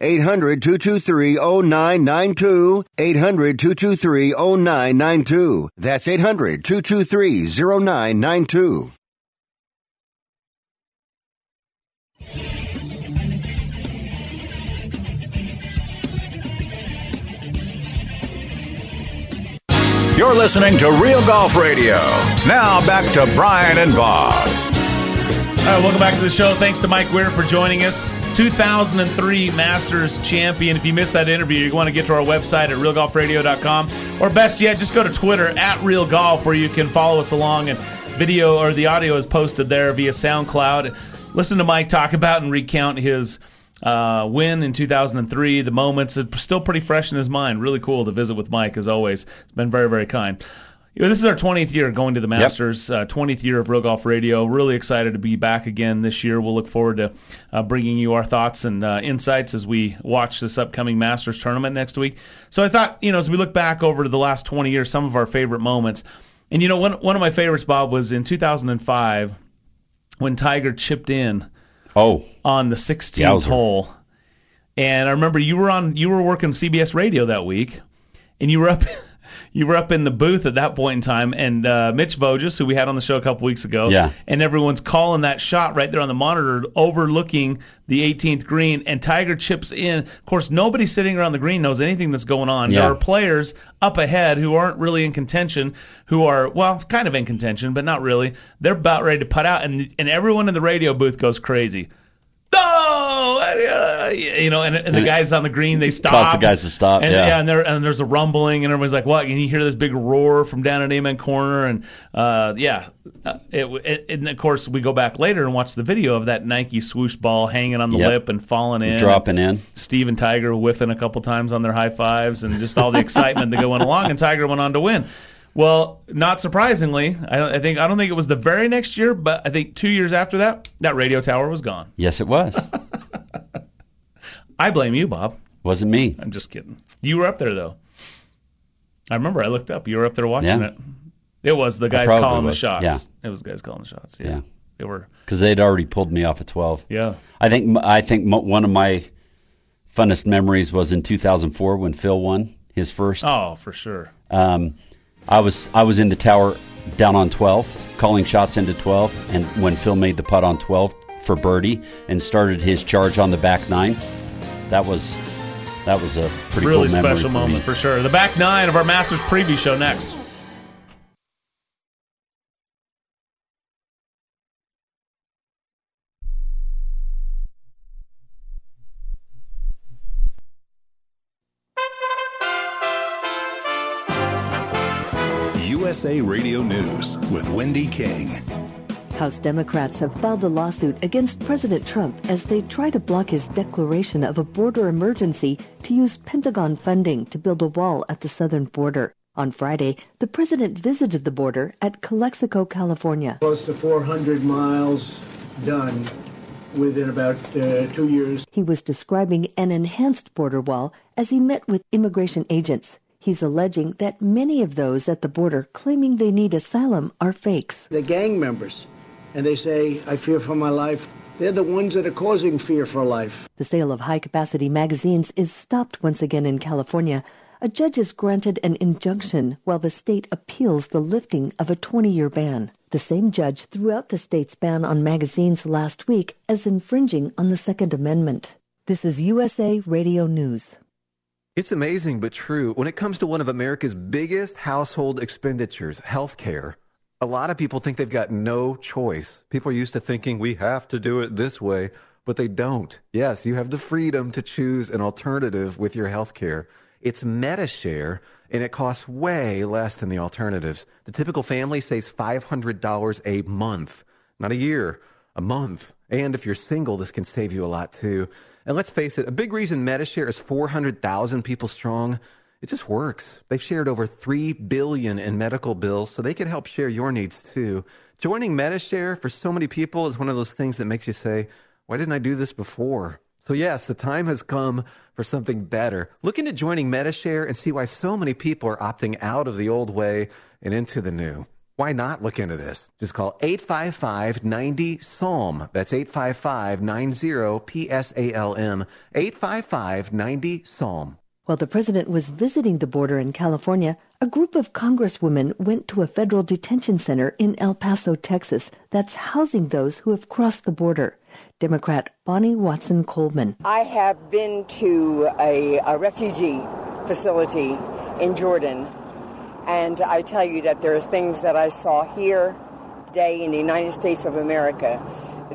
800 223 0992. 800 223 0992. That's 800 223 0992. You're listening to Real Golf Radio. Now back to Brian and Bob. All right, welcome back to the show. Thanks to Mike Weir for joining us. 2003 Masters champion. If you missed that interview, you want to get to our website at realgolfradio.com. Or best yet, just go to Twitter at Real Golf where you can follow us along and video or the audio is posted there via SoundCloud. Listen to Mike talk about and recount his uh, win in 2003, the moments. It's still pretty fresh in his mind. Really cool to visit with Mike, as always. It's been very, very kind. You know, this is our 20th year going to the Masters, yep. uh, 20th year of Real Golf Radio. Really excited to be back again this year. We'll look forward to uh, bringing you our thoughts and uh, insights as we watch this upcoming Masters tournament next week. So I thought, you know, as we look back over the last 20 years, some of our favorite moments. And, you know, one, one of my favorites, Bob, was in 2005 when Tiger chipped in Oh, on the 16th hole. And I remember you were on you were working CBS radio that week, and you were up *laughs* you were up in the booth at that point in time, and uh, Mitch Voges, who we had on the show a couple weeks ago, yeah. and everyone's calling that shot right there on the monitor, overlooking the 18th green, and Tiger chips in. Of course, nobody sitting around the green knows anything that's going on. Yeah. There are players up ahead who aren't really in contention, who are well, kind of in contention, but not really. They're about ready to putt out, and and everyone in the radio booth goes crazy. No, you know, and, and the guys on the green they stop. Cause the guys to stop. And, yeah. and, there, and there's a rumbling, and everybody's like, "What?" And you hear this big roar from down at Amen Corner, and uh, yeah, it, it, and of course we go back later and watch the video of that Nike swoosh ball hanging on the Yep. lip and falling in, Dropping in. Steve and Tiger whiffing a couple times on their high fives, and just all the excitement that went along, and Tiger went on to win. Well, not surprisingly, I, I think I don't think it was the very next year, but I think two years after that, that radio tower was gone. Yes, it was. *laughs* I blame you, Bob. Wasn't me. I'm just kidding. You were up there though. I remember I looked up. You were up there watching Yeah. it. It was the guys calling was, the shots. yeah. It was the guys calling the shots. Yeah. Yeah. They were. Because they'd already pulled me off at 12. Yeah. I think I think one of my funnest memories was in 2004 when Phil won his first. Oh, for sure. Um, I was I was in the tower down on 12, calling shots into 12, and when Phil made the putt on 12 for birdie and started his charge on the back nine, that was that was a pretty really cool special for moment me. for sure. The back nine of our Masters preview show next. USA Radio News with Wendy King. House Democrats have filed a lawsuit against President Trump as they try to block his declaration of a border emergency to use Pentagon funding to build a wall at the southern border. On Friday, the president visited the border at Calexico, California. Close to 400 miles done within about uh, two years. He was describing an enhanced border wall as he met with immigration agents. He's alleging that many of those at the border claiming they need asylum are fakes. The gang members, and they say, I fear for my life. They're the ones that are causing fear for life. The sale of high capacity magazines is stopped once again in California. A judge has granted an injunction while the state appeals the lifting of a 20 year ban. The same judge threw out the state's ban on magazines last week as infringing on the Second Amendment. This is USA Radio News. It's amazing but true. When it comes to one of America's biggest household expenditures, healthcare, a lot of people think they've got no choice. People are used to thinking we have to do it this way, but they don't. Yes, you have the freedom to choose an alternative with your healthcare. It's Medi-Share, and it costs way less than the alternatives. The typical family saves $500 a month, not a year, a month. And if you're single, this can save you a lot too. And let's face it, a big reason Medi-Share is 400,000 people strong. It just works. They've shared over 3 billion in medical bills, so they can help share your needs too. Joining Medi-Share for so many people is one of those things that makes you say, why didn't I do this before? So, yes, the time has come for something better. Look into joining Medi-Share and see why so many people are opting out of the old way and into the new. Why not look into this? Just call 855 90 Psalm. That's 855 90 P S A L M. 855 90 Psalm. While the president was visiting the border in California, a group of congresswomen went to a federal detention center in El Paso, Texas, that's housing those who have crossed the border. Democrat Bonnie Watson Coleman. I have been to a, a refugee facility in Jordan, and I tell you that there are things that I saw here today in the United States of America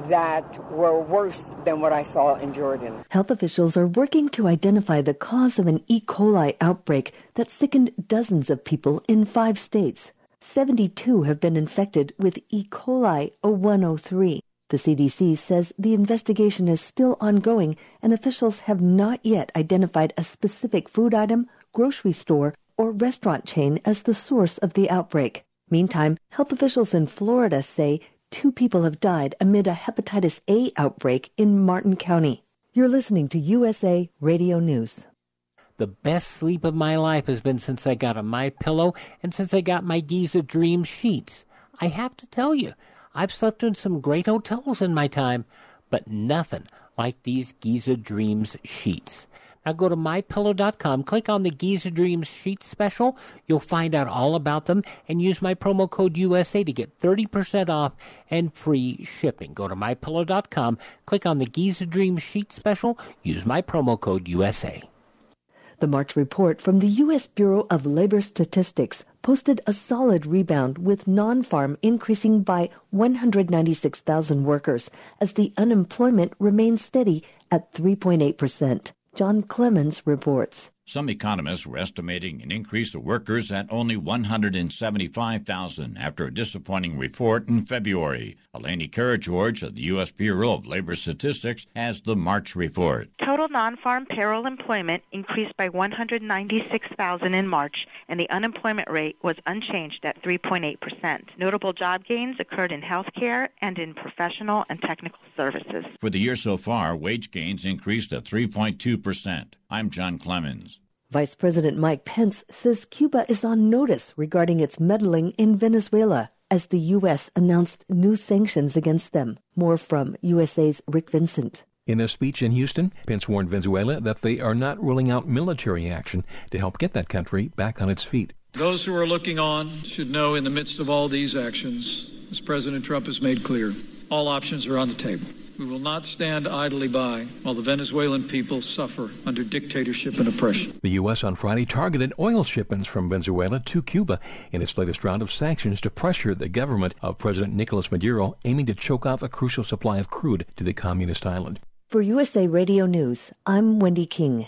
that were worse than what I saw in Jordan. Health officials are working to identify the cause of an E. coli outbreak that sickened dozens of people in five states. 72 have been infected with E. coli 0103. The CDC says the investigation is still ongoing and officials have not yet identified a specific food item, grocery store, or restaurant chain as the source of the outbreak. Meantime, health officials in Florida say two people have died amid a hepatitis A outbreak in Martin County. You're listening to USA Radio News. The best sleep of my life has been since I got a My Pillow and since I got my Giza Dream sheets. I have to tell you, I've slept in some great hotels in my time, but nothing like these Giza Dreams sheets. Now go to mypillow.com, click on the Giza Dreams sheet special. You'll find out all about them and use my promo code USA to get 30% off and free shipping. Go to mypillow.com, click on the Giza Dreams sheet special, use my promo code USA. The March report from the U.S. Bureau of Labor Statistics posted a solid rebound with non-farm increasing by 196,000 workers as the unemployment remains steady at 3.8 percent. John Clemens reports. Some economists were estimating an increase of workers at only 175,000 after a disappointing report in February. Eleni Karageorge of the U.S. Bureau of Labor Statistics has the March report. Total non-farm payroll employment increased by 196,000 in March, and the unemployment rate was unchanged at 3.8 percent. Notable job gains occurred in healthcare and in professional and technical services. For the year so far, wage gains increased at 3.2 percent. I'm John Clemens. Vice President Mike Pence says Cuba is on notice regarding its meddling in Venezuela as the U.S. announced new sanctions against them. More from USA's Rick Vincent. In a speech in Houston, Pence warned Venezuela that they are not ruling out military action to help get that country back on its feet. Those who are looking on should know in the midst of all these actions, as President Trump has made clear, all options are on the table. We will not stand idly by while the Venezuelan people suffer under dictatorship and oppression. The U.S. on Friday targeted oil shipments from Venezuela to Cuba in its latest round of sanctions to pressure the government of President Nicolas Maduro, aiming to choke off a crucial supply of crude to the communist island. For USA Radio News, I'm Wendy King.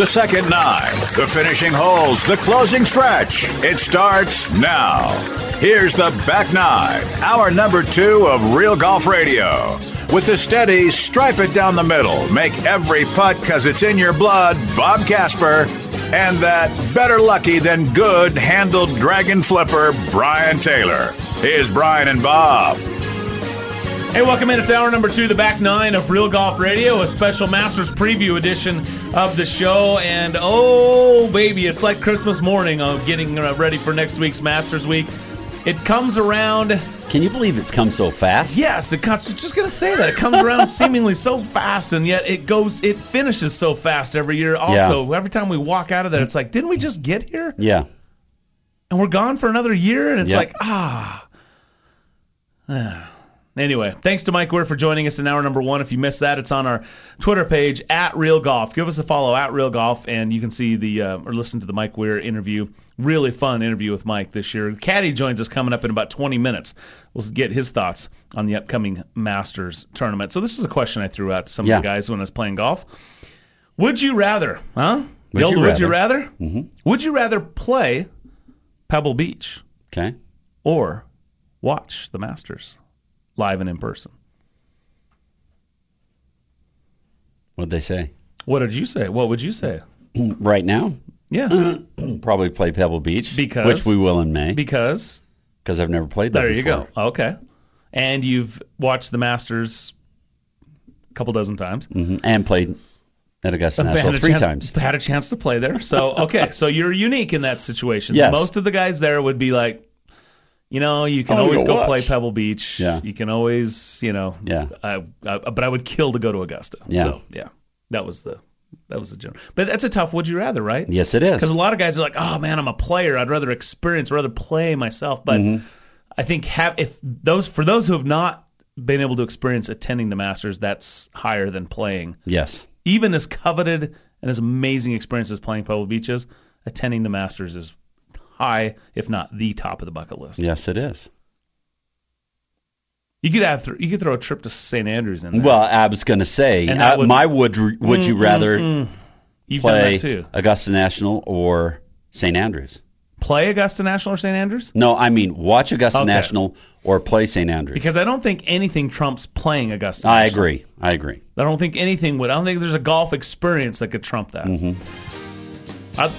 The second nine, the finishing holes, the closing stretch. It starts now. Here's the back nine, hour number two of Real Golf Radio. With the steady, stripe it down the middle, make every putt because it's in your blood, Bob Casper, and that better lucky than good handled dragon flipper, Brian Taylor. Here's Brian and Bob. Hey, welcome in. It's hour number two, the back nine of Real Golf Radio, a special Masters preview edition of the show. And oh, baby, it's like Christmas morning of getting uh, ready for next week's Masters Week. It comes around. Can you believe it's come so fast? Yes, it comes. Just gonna say that it comes around *laughs* seemingly so fast, and yet it goes. It finishes so fast every year. Also, Yeah. every time we walk out of that, it's like, didn't we just get here? Yeah. And we're gone for another year, and it's Yep. like, ah. *sighs* Anyway, thanks to Mike Weir for joining us in hour number one. If you missed that, it's on our Twitter page at Real Golf. Give us a follow at Real Golf, and you can see the uh, or listen to the Mike Weir interview. Really fun interview with Mike this year. Caddy joins us coming up in about 20 minutes. We'll get his thoughts on the upcoming Masters tournament. So this is a question I threw out to some Yeah. of the guys when I was playing golf. Would you rather, huh? Would you would you rather? rather? Mm-hmm. Would you rather play Pebble Beach Okay. or watch the Masters live and in person? What'd they say? What did you say? What would you say? *clears throat* right now? Yeah. *clears throat* Probably play Pebble Beach. Because? Which we will in May. Because? Because I've never played there There you before. go. Okay. And you've watched the Masters a couple dozen times. hmm And played at Augusta National three chance, times. Had a chance to play there. So okay, *laughs* so you're unique in that situation. Yes. Most of the guys there would be like, you know, you can Oh, always go play Pebble Beach. Yeah. You can always, you know. Yeah. I, I, but I would kill to go to Augusta. Yeah. So yeah, that was the that was the general. But that's a tough. Would you rather, right? Yes, it is. Because a lot of guys are like, oh man, I'm a player. I'd rather experience, rather play myself. But Mhm. I think have if those for those who have not been able to experience attending the Masters, that's higher than playing. Yes. Even as coveted and as amazing experience as playing Pebble Beach is, attending the Masters is high, if not the top of the bucket list. Yes, it is. You could have you could throw a trip to St Andrews in there. Well, I was going to say, uh, would- my would would you Mm, rather mm, mm. Play too. Augusta National or St. Andrews? Play Augusta National or St Andrews? No, I mean watch Augusta Okay. National or play St. Andrews. Because I don't think anything trumps playing Augusta. National. I agree. I agree. I don't think anything would. I don't think there's a golf experience that could trump that. hmm I,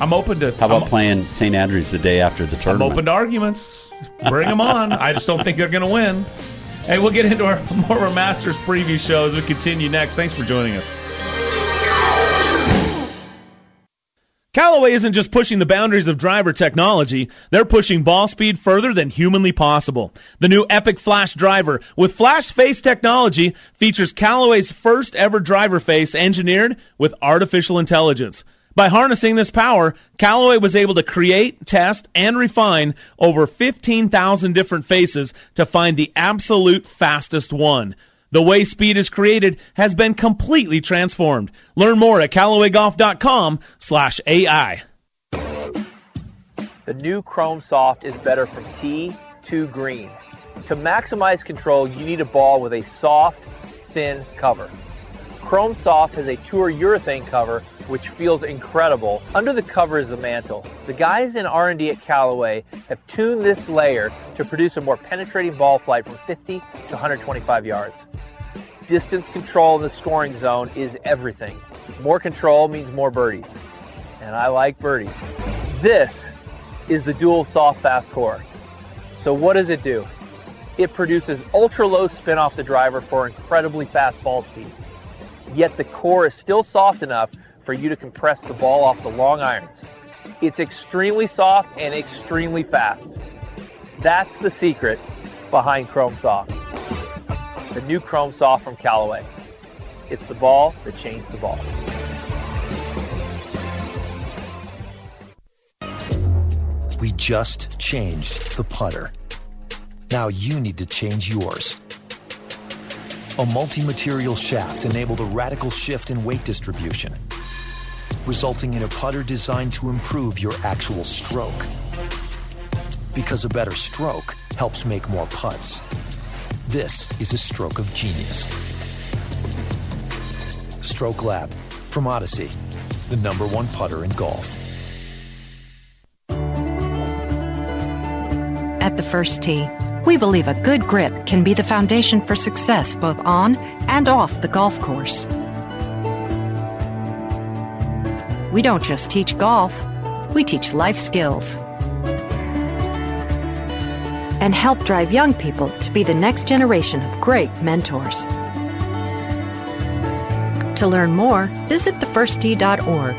I'm open to. How about I'm, playing St. Andrews the day after the tournament? I'm tournament? open to arguments. Bring them on. I just don't think they're going to win. Hey, we'll get into our *laughs* more of our Masters preview show as we continue next. Thanks for joining us. Callaway isn't just pushing the boundaries of driver technology, they're pushing ball speed further than humanly possible. The new Epic Flash driver with flash face technology features Callaway's first ever driver face engineered with artificial intelligence. By harnessing this power, Callaway was able to create, test, and refine over 15,000 different faces to find the absolute fastest one. The way speed is created has been completely transformed. Learn more at CallawayGolf.com slash AI. The new Chrome Soft is better from tee to green. To maximize control, you need a ball with a soft, thin cover. Chrome Soft has a tour urethane cover which feels incredible. Under the cover is the mantle. The guys in R&D at Callaway have tuned this layer to produce a more penetrating ball flight from 50 to 125 yards. Distance control in the scoring zone is everything. More control means more birdies. And I like birdies. This is the dual soft fast core. So what does it do? It produces ultra low spin off the driver for incredibly fast ball speed. Yet the core is still soft enough for you to compress the ball off the long irons. It's extremely soft and extremely fast. That's the secret behind Chrome Soft. The new Chrome Soft from Callaway. It's the ball that changed the ball. We just changed the putter. Now you need to change yours. A multi-material shaft enabled a radical shift in weight distribution, resulting in a putter designed to improve your actual stroke. Because a better stroke helps make more putts. This is a stroke of genius. Stroke Lab from Odyssey, the number one putter in golf. At the first tee, we believe a good grip can be the foundation for success both on and off the golf course. We don't just teach golf, we teach life skills. And help drive young people to be the next generation of great mentors. To learn more, visit thefirsttee.org.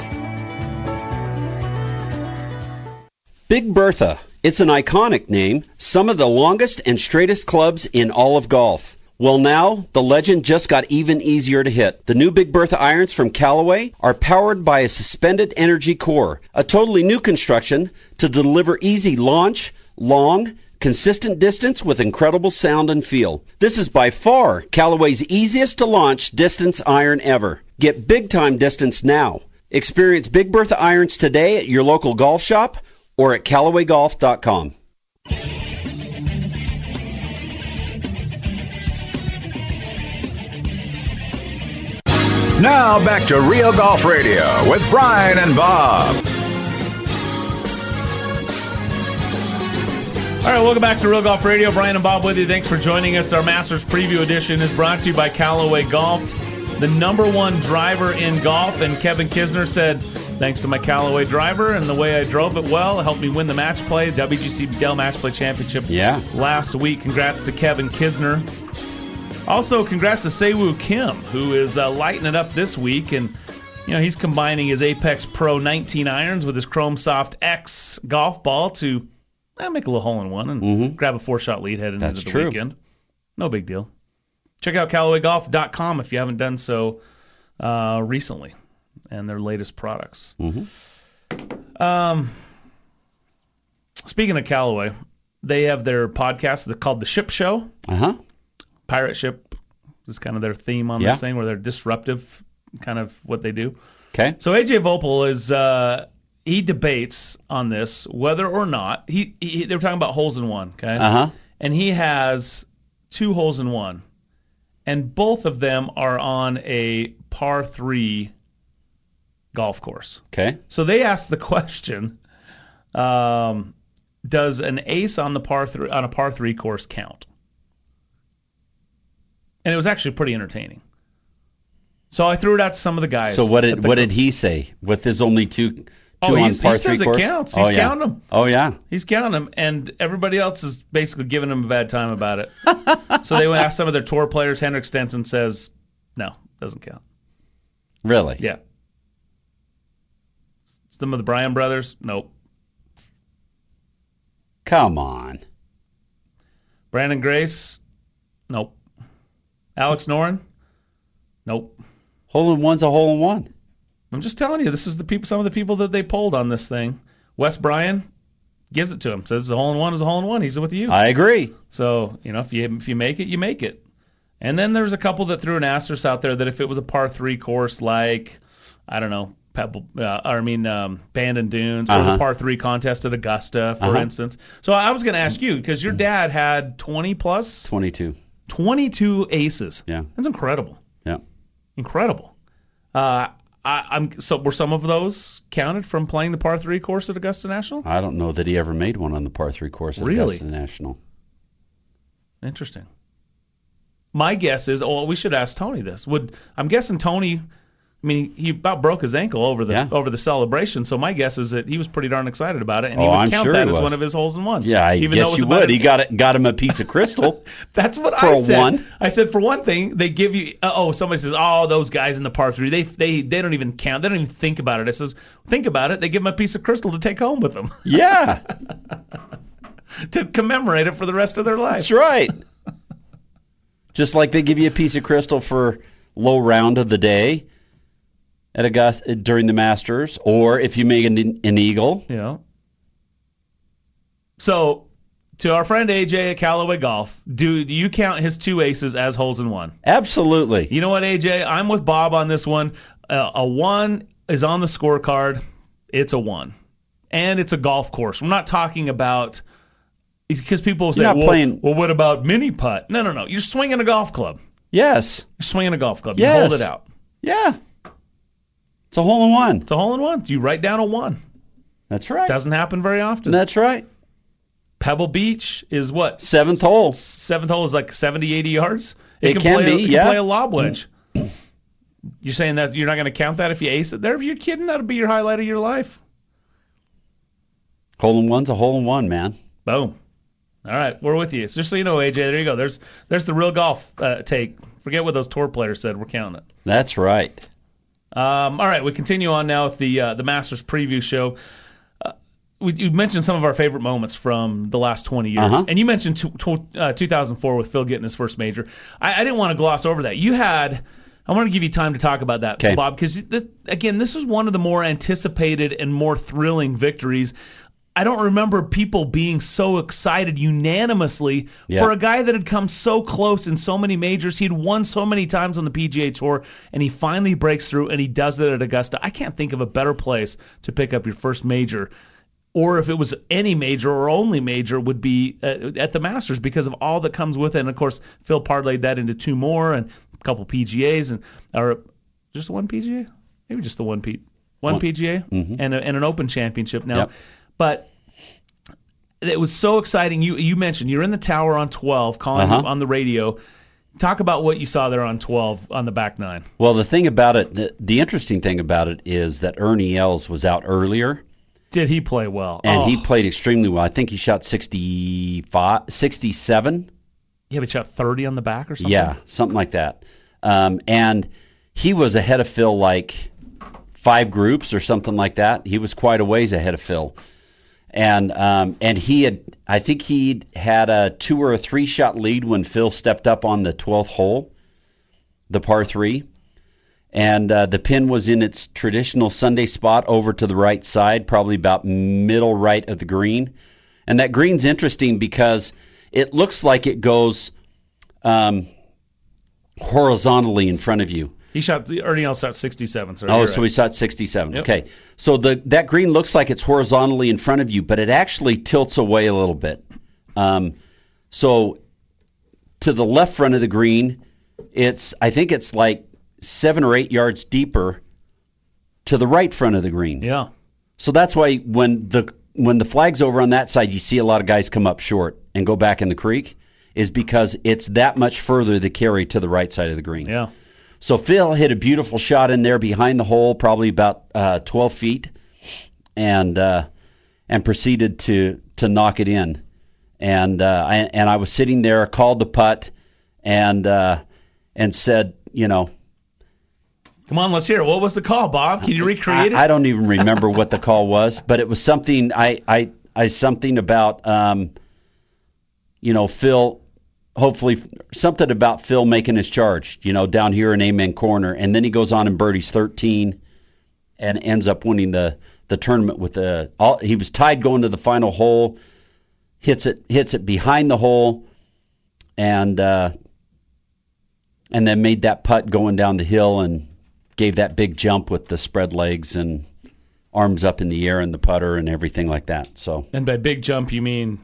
Big Bertha. It's an iconic name, some of the longest and straightest clubs in all of golf. Well, now, the legend just got even easier to hit. The new Big Bertha irons from Callaway are powered by a suspended energy core, a totally new construction to deliver easy launch, long, consistent distance with incredible sound and feel. This is by far Callaway's easiest to launch distance iron ever. Get big time distance now. Experience Big Bertha irons today at your local golf shop or at CallawayGolf.com. Now back to Real Golf Radio with Brian and Bob. All right, welcome back to Real Golf Radio. Brian and Bob with you. Thanks for joining us. Our Masters Preview Edition is brought to you by Callaway Golf, the number one driver in golf. And Kevin Kisner said, thanks to my Callaway driver and the way I drove it well, it helped me win the match play, WGC Dell Match Play Championship Yeah. last week. Congrats to Kevin Kisner. Also, congrats to Si Woo Kim, who is uh, lighting it up this week. And, you know, he's combining his Apex Pro 19 irons with his Chrome Soft X golf ball to eh, make a little hole in one and grab a four shot lead heading That's into the true. weekend. No big deal. Check out CallawayGolf.com if you haven't done so uh, recently and their latest products. Um, speaking of Callaway, they have their podcast called The Ship Show. Uh huh. Pirate Ship is kind of their theme on Yeah. this thing, where they're disruptive, kind of what they do. Okay. So AJ Voepel is uh, he debates on this whether or not he, he they were talking about holes in one, okay? Uh-huh. And he has two holes in one, and both of them are on a par three golf course. Okay. So they asked the *laughs* question: um, Does an ace on the par three on a par three course count? And it was actually pretty entertaining. So I threw it out to some of the guys. So what did what group. did he say with his only two two Oh, on par he three says it course? counts. Oh He's yeah. counting 'em. Oh yeah. He's counting them, and everybody else is basically giving him a bad time about it. so they went ask some of their tour players. Henrik Stenson says, "No, doesn't count." Really? Yeah. Some of the Bryan brothers, nope. Come on. Branden Grace, nope. Alex Noren, nope. Hole in one's a hole in one. I'm just telling you, this is the people, some of the people that they polled on this thing. Wes Bryan gives it to him, says it's a hole in one is a hole in one. He's with you. I agree. So you know, if you if you make it, you make it. And then there's a couple that threw an asterisk out there that if it was a par three course like I don't know Pebble, uh, or I mean um, Bandon Dunes or Uh-huh. the par three contest at Augusta, for Uh-huh. instance. So I was going to ask you because your dad had 20 plus, Twenty two. 22 aces. Yeah. That's incredible. Yeah. Incredible. Uh, I, I'm so were some of those counted from playing the par three course at Augusta National? I don't know that he ever made one on the par three course at Really? Augusta National. Interesting. My guess is, oh, we should ask Tony this. Would I'm guessing Tony I mean, he, about broke his ankle over the Yeah. over the celebration. So my guess is that he was pretty darn excited about it, and Oh, he would I'm count sure that as one of his holes in one. Yeah, I even though guess was you would. a- He got it, got him a piece of crystal. *laughs* That's what For I said. one. I said for one thing, they give you. Uh, oh, somebody says, oh, those guys in the par three, they they they don't even count. They don't even think about it. I says, think about it. They give them a piece of crystal to take home with them *laughs* yeah, *laughs* to commemorate it for the rest of their life. that's right. Just like they give you a piece of crystal for low round of the day at Augusta during the Masters, or if you make an, an eagle. Yeah. So, to our friend AJ at Callaway Golf, do, do you count his two aces as holes in one? Absolutely. You know what, AJ? I'm with Bob on this one. Uh, a one is on the scorecard. It's a one, and it's a golf course. We're not talking about because people say, well, playing- well, what about mini putt? No, no, no. You're swinging a golf club. Yes. You're swinging a golf club. Yes. You hold it out. Yeah. It's a hole in one. It's a hole in one. You write down a one. That's right. Doesn't happen very often. That's right. Pebble Beach is what? Seventh hole. Seventh hole is like 70, 80 yards. It can play, be, it can yeah. play a lob wedge. You're saying that you're not going to count that if you ace it there? If you're kidding, that'll be your highlight of your life. Hole in one's a hole in one, man. Boom. All right, we're with you. So just so you know, AJ, there you go. There's there's the real golf uh, take. Forget what those tour players said. We're counting it. That's right. Um, all right, we continue on now with the uh, the Masters preview show. Uh, we, you mentioned some of our favorite moments from the last 20 years, Uh-huh. and you mentioned uh, 2004 with Phil getting his first major. I, I didn't want to gloss over that. You had. I want to give you time to talk about that, 'Kay. Bob, because again, this is one of the more anticipated and more thrilling victories. I don't remember people being so excited unanimously Yeah. for a guy that had come so close in so many majors. He'd won so many times on the PGA Tour, and he finally breaks through and he does it at Augusta. I can't think of a better place to pick up your first major. Or if it was any major or only major, would be at, at the Masters because of all that comes with it. And of course, Phil parlayed that into two more and a couple PGAs and or just one PGA, maybe just the one P, one One. PGA Mhm. and a, and an Open Championship now. Yep. But it was so exciting. You you mentioned you're in the tower on 12, calling Uh-huh. on the radio. Talk about what you saw there on 12 on the back nine. Well, the thing about it, the, the interesting thing about it is that Ernie Els was out earlier, Did he play well? and oh, he played extremely well. I think he shot 65, 67. yeah, but shot 30 on the back or something. Yeah, something like that. Um, and he was ahead of Phil like five groups or something like that. He was quite a ways ahead of Phil. And um, and he had, I think he had a two or a three shot lead when Phil stepped up on the 12th hole, the par three. And uh, the pin was in its traditional Sunday spot over to the right side, probably about middle right of the green. And that green's interesting because it looks like it goes um, horizontally in front of you. He shot Ernie Els shot 67. So Oh, so right. he shot 67. Yep. Okay. So the that green looks like it's horizontally in front of you, but it actually tilts away a little bit. Um, so to the left front of the green, it's I think it's like seven or eight yards deeper to the right front of the green. Yeah. So that's why when the when the flag's over on that side, you see a lot of guys come up short and go back in the creek, is because it's that much further to carry to the right side of the green. Yeah. So Phil hit a beautiful shot in there behind the hole, probably about uh, 12 feet, and uh, and proceeded to to knock it in. And uh, I, and I was sitting there, called the putt, and uh, and said, you know, Come on, let's hear it. What was the call, Bob? Can you recreate it? I, I don't even remember what the call was, but it was something I I, I something about um, you know Phil. Hopefully, something about Phil making his charge, you know, down here in Amen Corner, and then he goes on and birdies 13, and ends up winning the the tournament with the. All, he was tied going to the final hole, hits it hits it behind the hole, and uh, and then made that putt going down the hill and gave that big jump with the spread legs and arms up in the air and the putter and everything like that. So And by big jump, you mean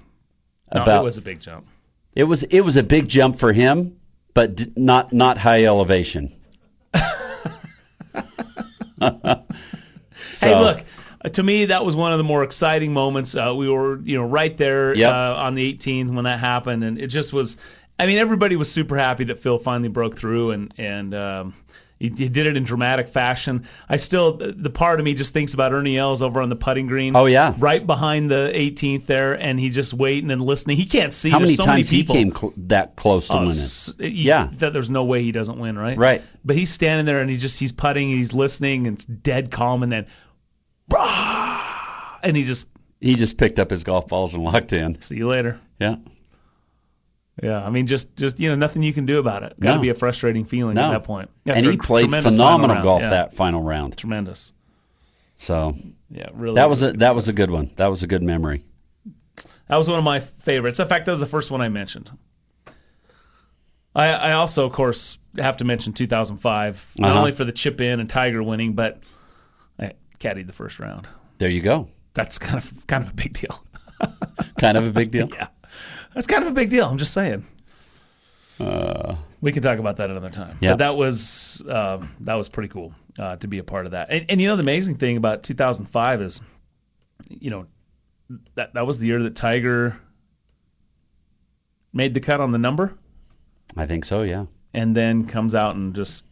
no, About- it was a big jump. It was it was a big jump for him, but not not high elevation. *laughs* Hey, look. uh, To me, that was one of the more exciting moments. Uh, we were, you know, right there Yep. uh, on the 18th when that happened, and it just was. I mean, everybody was super happy that Phil finally broke through, and and um, He, he did it in dramatic fashion. I still, the part of me just thinks about Ernie Els over on the putting green. Oh yeah, right behind the 18th there, and he just waiting and listening. He can't see. How There's many so times many people. he came cl- that close to Oh, winning? s- Yeah. that there's no way he doesn't win, right? Right. But he's standing there and he just he's putting, he's listening, and it's dead calm, and then, "Brah!" and he just He just picked up his golf balls and locked in. see you later. Yeah. Yeah, I mean, just just you know, nothing you can do about it. Got to No. be a frustrating feeling No. at that point. and he played phenomenal golf Yeah. that final round. Tremendous. So Yeah, really. that was a that was a good one. That was a good memory. That was one of my favorites. In fact, that was the first one I mentioned. I, I also, of course, have to mention 2005, not Uh-huh. only for the chip in and Tiger winning, but I caddied the first round. There you go. That's kind of kind of a big deal. *laughs* Kind of a big deal. yeah, that's kind of a big deal. I'm just saying. Uh, We can talk about that another time. Yeah. But that was um, that was pretty cool uh, to be a part of that. And, and you know the amazing thing about 2005 is, you know, that that was the year that Tiger made the cut on the number. I think so. Yeah. and then comes out and just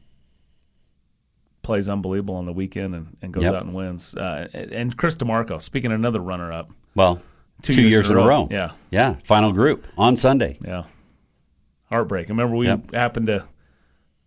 plays unbelievable on the weekend and, and goes Yep. out and wins. Uh, and Chris DiMarco, speaking of another runner-up, Well, Two two, years years, in in a a row. row. Yeah. Yeah. Final group on Sunday. yeah, heartbreak. I remember we Yep. happened to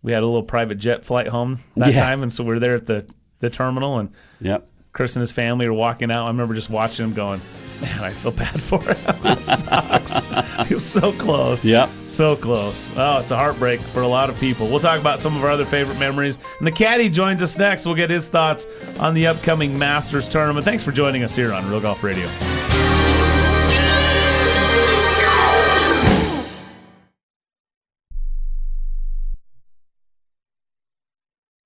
we had a little private jet flight home that Yeah. time, and so we are there at the the terminal, and Yep. Chris and his family were walking out. I remember just watching him going, man, I feel bad for him. *laughs* it sucks. *laughs* he was so close. Yep. So close. Oh, it's a heartbreak for a lot of people. We'll talk about some of our other favorite memories. And the caddy joins us next. We'll get his thoughts on the upcoming Masters tournament. Thanks for joining us here on Real Golf Radio.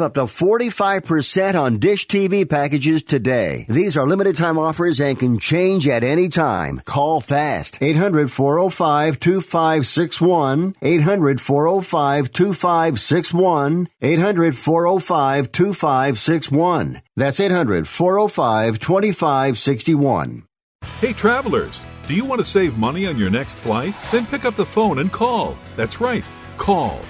up to 45% on Dish TV packages today. These are limited time offers and can change at any time. Call fast. 800 405 2561. 800 405 2561. 800 405 2561. That's 800 405 2561. Hey, travelers, do you want to save money on your next flight? Then pick up the phone and call. That's right, call,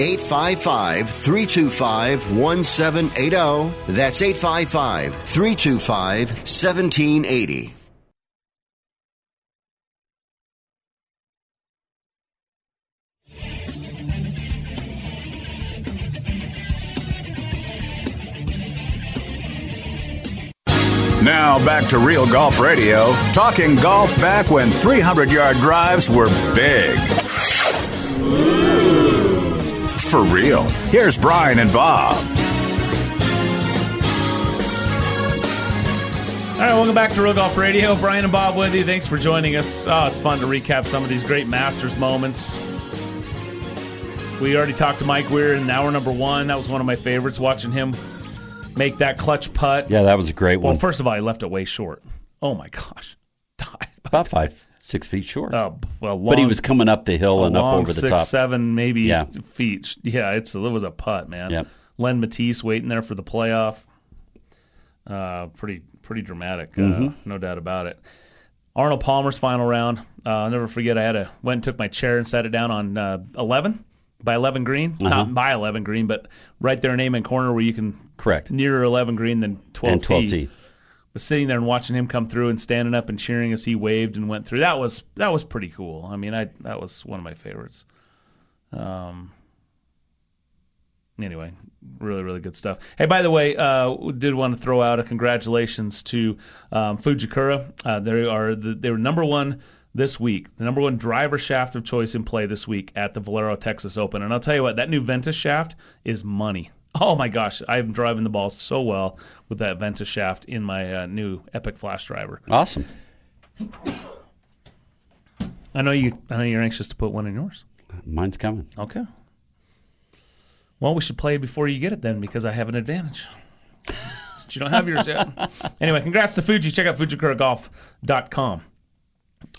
855 325 1780. That's 855 325 1780. Now back to Real Golf Radio, talking golf back when 300 yard drives were big. For real. Here's Brian and Bob. All right, welcome back to Real Golf Radio. Brian and Bob with you. Thanks for joining us. Oh, it's fun to recap some of these great Masters moments. We already talked to Mike Weir in hour number one. That was one of my favorites, watching him make that clutch putt. Yeah, that was a great one. Well, first of all, he left it way short. Oh my gosh. *laughs* About five, six feet short. Oh, well, long, but he was coming up the hill and up over the six, top. seven, maybe Yeah. feet. Yeah, it's it was a putt, man. Yep. Len Mattiace waiting there for the playoff. Uh, pretty pretty dramatic, uh, Mhm. no doubt about it. Arnold Palmer's final round. Uh, I'll never forget. I had a went and took my chair and sat it down on uh, 11 by 11 green, Uh-huh. not by 11 green, but right there in Amen Corner where you can correct nearer 11 green than 12 and 12 T. was sitting there and watching him come through and standing up and cheering as he waved and went through. That was that was pretty cool. I mean, I that was one of my favorites. Um. Anyway, really really good stuff. Hey, by the way, uh, did want to throw out a congratulations to um, Fujikura. Uh, they are the, they were number one this week, the number one driver shaft of choice in play this week at the Valero Texas Open. And I'll tell you what, that new Ventus shaft is money. Oh my gosh, I'm driving the ball so well with that Ventus shaft in my uh, new Epic Flash driver. Awesome. I know you. I know you're anxious to put one in yours. Mine's coming. Okay. Well, we should play before you get it then, because I have an advantage. Since you don't have yours yet. *laughs* anyway, congrats to Fuji. Check out FujiKuraGolf.com.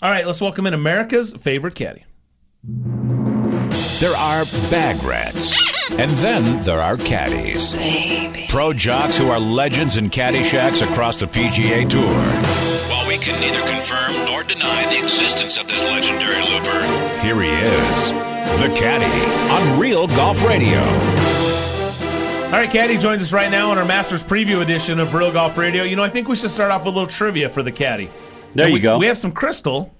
All right, let's welcome in America's favorite caddy. There are bag rats. And then there are caddies. Pro jocks who are legends in caddy shacks across the PGA Tour. While we can neither confirm nor deny the existence of this legendary looper, Here he is, the caddy on Real Golf Radio. All right, Caddy joins us right now on our Masters preview edition of Real Golf Radio. You know, I think we should start off with a little trivia for the Caddy. There And you we, go. We have some crystal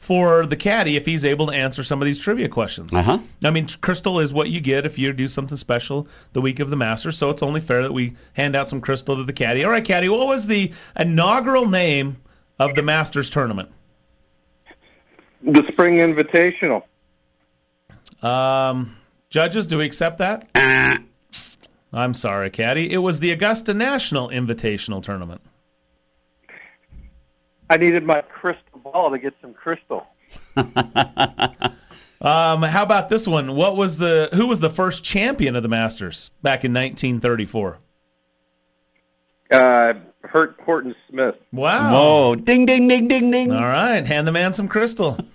for the Caddy if he's able to answer some of these trivia questions. Uh huh. I mean, crystal is what you get if you do something special the week of the Masters, so it's only fair that we hand out some crystal to the Caddy. All right, Caddy, what was the inaugural name of the Masters tournament? The Spring Invitational. Um, judges, do we accept that? I'm sorry, Caddy. It was the Augusta National Invitational Tournament. I needed my crystal ball to get some crystal. *laughs* Um, how about this one? What was the who was the first champion of the Masters back in 1934? Uh, Hurt Horton Smith. Wow. Whoa! Ding, ding, ding, ding, ding. All right, hand the man some crystal. *laughs*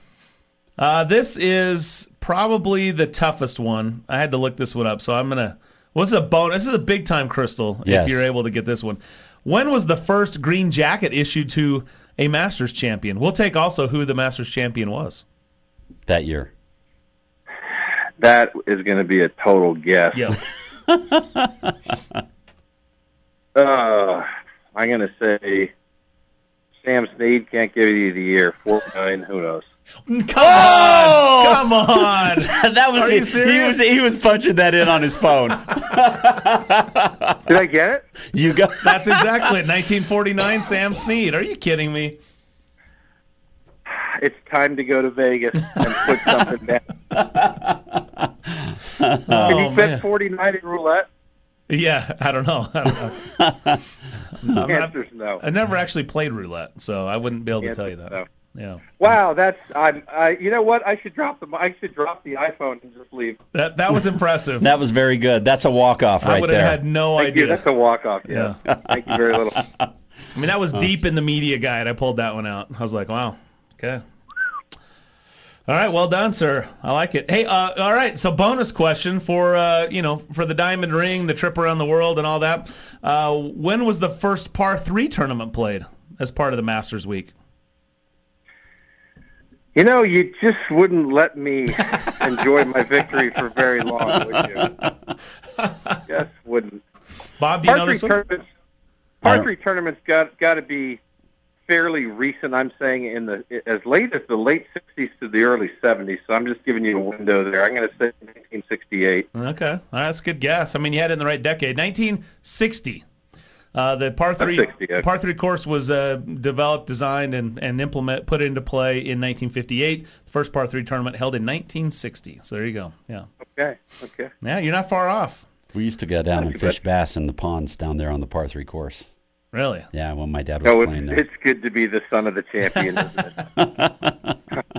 Uh, this is probably the toughest one. I had to look this one up, so I'm gonna. What's a bonus? This is a big time crystal. Yes. If you're able to get this one, when was the first green jacket issued to a Masters champion? We'll take also who the Masters champion was. That year. That is going to be a total guess. Yeah. *laughs* Uh, I'm going to say Sam Snead can't give you the year. 49, who knows? Come on, oh! come on. *laughs* that was Are you he was he was punching that in on his phone. *laughs* Did I get it? You got *laughs* That's exactly it. 1949, Sam Snead. Are you kidding me? It's time to go to Vegas and put something down. Can Oh, you bet 49 in roulette? Yeah, I don't know. I don't know. I'm Answer's no. I never actually played roulette, so I wouldn't be able to tell you that. no. Yeah, Wow, that's I'm. I, you know what? I should drop the. I should drop the iPhone and just leave. that that was impressive. *laughs* That was very good. That's a walk off I right would have had no Thank idea. you. That's a walk off. Yeah. Thank you very little. *laughs* I mean, that was deep in the media guide. I pulled that one out. I was like, wow, okay. All right, well done, sir. I like it. Hey, uh, all right. So, bonus question for uh, you know for the diamond ring, the trip around the world, and all that. Uh, when was the first par three tournament played as part of the Masters Week? You know, you just wouldn't let me enjoy my victory for very long, would you? *laughs* Just wouldn't. Bob, do you know this one? tournaments. Par three tournaments got got to be fairly recent. I'm saying in the as late as the late 60s to the early 70s. So I'm just giving you a window there. I'm going to say 1968. Okay, right, that's a good guess. I mean, you had it in the right decade, 1960. Uh, the par three 60, okay. par three course was uh, developed, designed, and, and implement put into play in 1958. The first par three tournament held in 1960. So there you go. Yeah. Okay. Okay. Yeah, you're not far off. We used to go down and fish bass in the ponds down there on the par three course. Really? Yeah, when my dad was No, playing it's, there. it's good to be the son of the champion, *laughs* isn't it?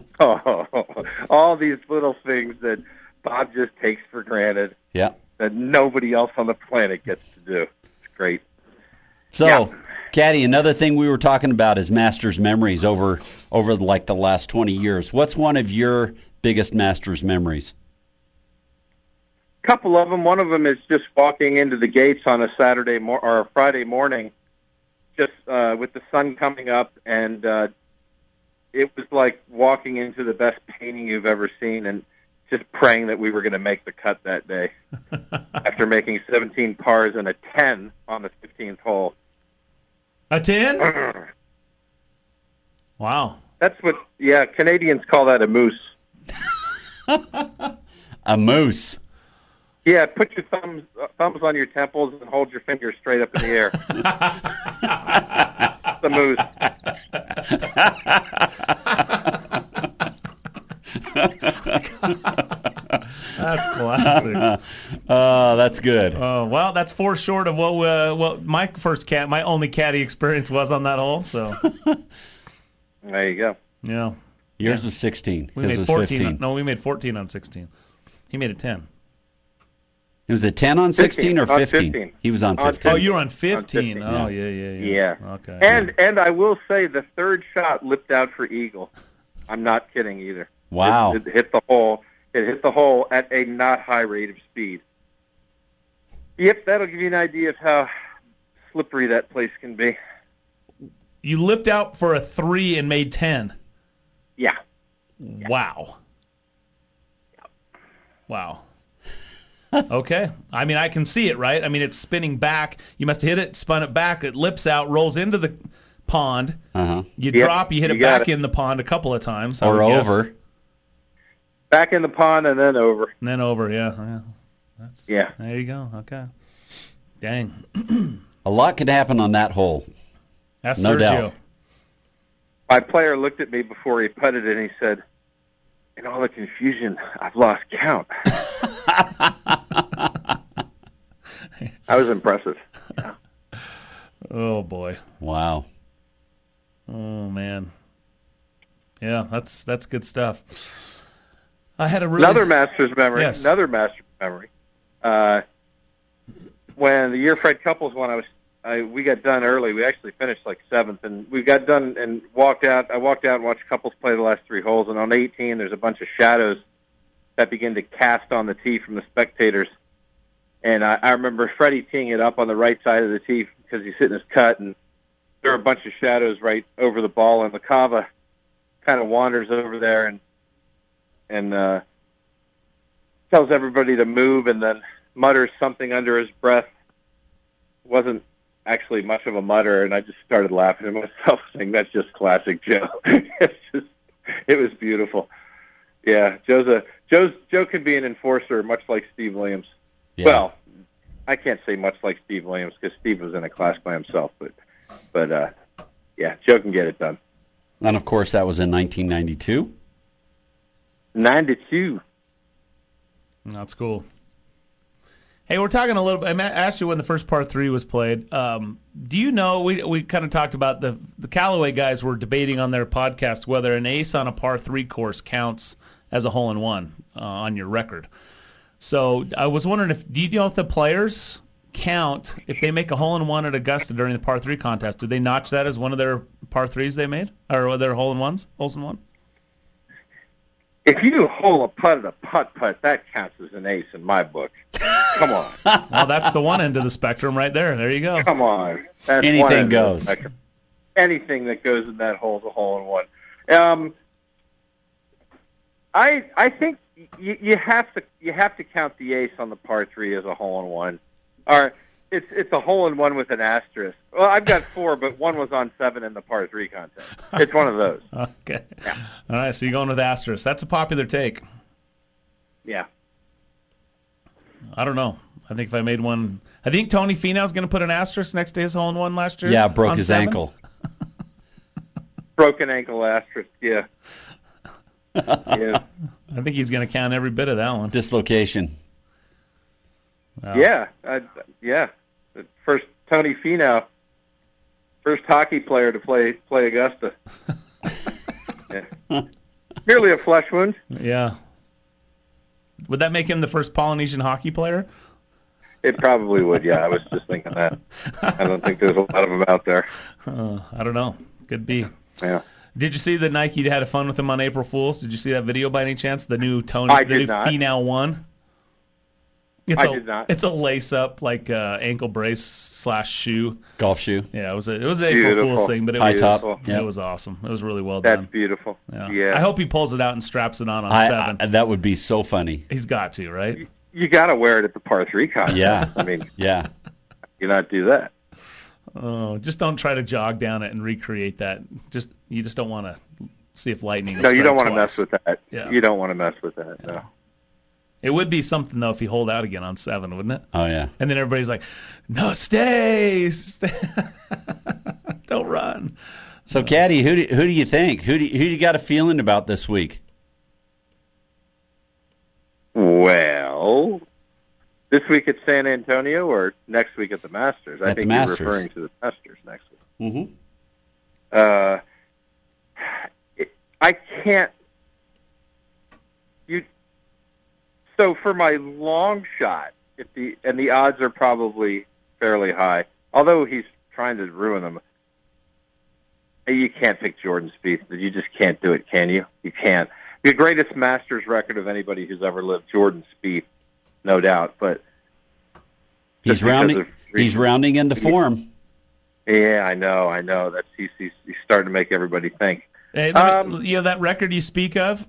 *laughs* oh, all these little things that Bob just takes for granted Yeah. that nobody else on the planet gets to do. It's great. So, Caddy, another thing we were talking about is Masters memories over over like the last 20 years. What's one of your biggest Masters memories? couple of them. One of them is just walking into the gates on a Saturday mor- or a Friday morning, just uh, with the sun coming up, and uh, it was like walking into the best painting you've ever seen, and just praying that we were going to make the cut that day. *laughs* After making 17 pars and a 10 on the 15th hole. A 10? Wow. That's what, yeah, Canadians call that a moose. *laughs* A moose. Yeah, put your thumbs uh, thumbs on your temples and hold your fingers straight up in the air. *laughs* the moose. *laughs* That's *laughs* classic. Oh, that's good. Oh well, that's four short of what uh, what my first cat, my only caddy experience was on that hole. So *laughs* There you go. yeah, Yours was 16. we His made was 14. 15. On, no, we made 14 on 16. He made a 10. It was a 10 on 16 or 15? 15. He was on On 15. Oh, you were on 15. 15, oh, yeah. yeah, yeah, yeah. Yeah. Okay. And and I will say the third shot lipped out for eagle. I'm not kidding either. Wow. It, it hit the hole. It hit the hole at a not high rate of speed. Yep, that'll give you an idea of how slippery that place can be. you lipped out for a three and made 10. Yeah. Wow. Wow. okay. I mean, I can see it, right? I mean, it's spinning back. You must have hit it, spun it back. It lips out, rolls into the pond. Uh-huh. You Yep, drop, you hit you it back it. in the pond a couple of times. I Or would guess. Over. Back in the pond and then over. And then over, yeah. yeah. That's, Yeah. There you go. Okay. Dang. A lot could happen on that hole. That's No Sergio. doubt. My player looked at me before he putted and he said, In all the confusion, I've lost count. *laughs* I was impressive. Oh boy. Wow. Oh man. Yeah, that's that's good stuff. I had a really Another Masters memory. Yes. Another Masters memory. Uh, when the year Fred Couples won, I was I, we got done early. We actually finished like seventh, and we got done and walked out. I walked out and watched Couples play the last three holes. And on 18, there's a bunch of shadows that begin to cast on the tee from the spectators. And I, I remember Freddie teeing it up on the right side of the tee because he's hitting his cut, and there are a bunch of shadows right over the ball, and LaCava kind of wanders over there and and uh, tells everybody to move, and then mutters something under his breath. wasn't actually much of a mutter, and I just started laughing to myself, *laughs* saying, "That's just classic Joe." *laughs* it's just, it was beautiful. Yeah, Joe's a Joe's Joe can be an enforcer, much like Steve Williams. Yeah. Well, I can't say much like Steve Williams because Steve was in a class by himself, but but uh, yeah, Joe can get it done. And of course, that was in 1992. Ninety-two. That's cool. Hey, we're talking a little bit. I asked you when the first part three was played. Um, do you know? We we kind of talked about the the Callaway guys were debating on their podcast whether an ace on a par three course counts as a hole in one uh, on your record. So I was wondering if do you know if the players count if they make a hole in one at Augusta during the par three contest? Do they notch that as one of their par threes they made or their hole in ones? Holes in one? If you hole a putt at a putt putt, that counts as an ace in my book. Come on. *laughs* Well, that's the one end of the spectrum right there. There you go. Come on. That's Anything one end of the goes. Anything that goes in that hole is a hole in one. Um, I I think you, you have to you have to count the ace on the par three as a hole in one, or it's it's a hole in one with an asterisk. Well, I've got four, but *laughs* one was on seven in the par three contest. *laughs* It's one of those. Okay. All right, so you're going with asterisk. That's a popular take. Yeah. I don't know. I think if I made one, I think Tony Finau's going to put an asterisk next to his hole in one last year. Yeah, broke his seven. ankle. *laughs* Broken ankle asterisk. Yeah. yeah. I think he's going to count every bit of that one. Dislocation. Wow. Yeah. I, yeah. The first Tony Finau, first hockey player to play play Augusta. yeah. *laughs* Merely a flesh wound. Yeah. Would that make him the first Polynesian hockey player? It probably would. Yeah, I was just thinking that. I don't think there's a lot of them out there. Uh, I don't know. Could be. Yeah. Did you see that Nike had a fun with him on April Fools? Did you see that video by any chance? The new Tony, I the did new not. Finau one. It's I a, did not. It's a lace up like uh, ankle brace slash shoe. Golf shoe. Yeah, it was a it was an April Fool's thing, but it High was top, it was awesome. It was really well That's done. That's beautiful. Yeah. Yeah. I hope he pulls it out and straps it on on I, seven. I, that would be so funny. He's got to, right? You got to wear it at the par three contest. Yeah. I mean, Yeah. you not do that. Oh, just don't try to jog down it and recreate that. Just you just don't want to see if lightning. No, you don't want to mess with that. Yeah. You don't want to mess with that. No. It would be something though if he hold out again on seven, wouldn't it? Oh yeah. And then everybody's like, "No, stay, stay. *laughs* don't run." So, Caddy, who do, who do you think? Who do you, who do you got a feeling about this week? Well, this week at San Antonio or next week at the Masters? I At the think Masters. you're referring to the Masters next week. Mm-hmm. Uh, it, I can't. You. So for my long shot, if the and the odds are probably fairly high, although he's trying to ruin them. You can't pick Jordan Spieth. You just can't do it, can you? You can't. The greatest Masters record of anybody who's ever lived, Jordan Spieth, no doubt. But He's rounding. of He's reasons. rounding into form. yeah, I know, I know. That's he's he's, he's starting to make everybody think. Hey, let me- Um, you know that record you speak of?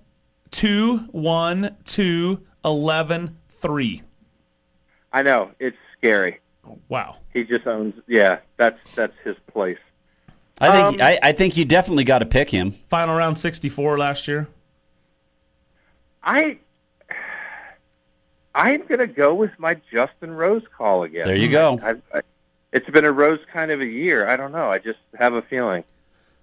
Two, one, two, eleven, three. I know it's scary. Wow. He just owns. Yeah, that's that's his place. I think. Um, I, I think you definitely got to pick him. Final round 64 last year. I I'm gonna go with my Justin Rose call again. There you go. I, I, it's been a Rose kind of a year. I don't know. I just have a feeling.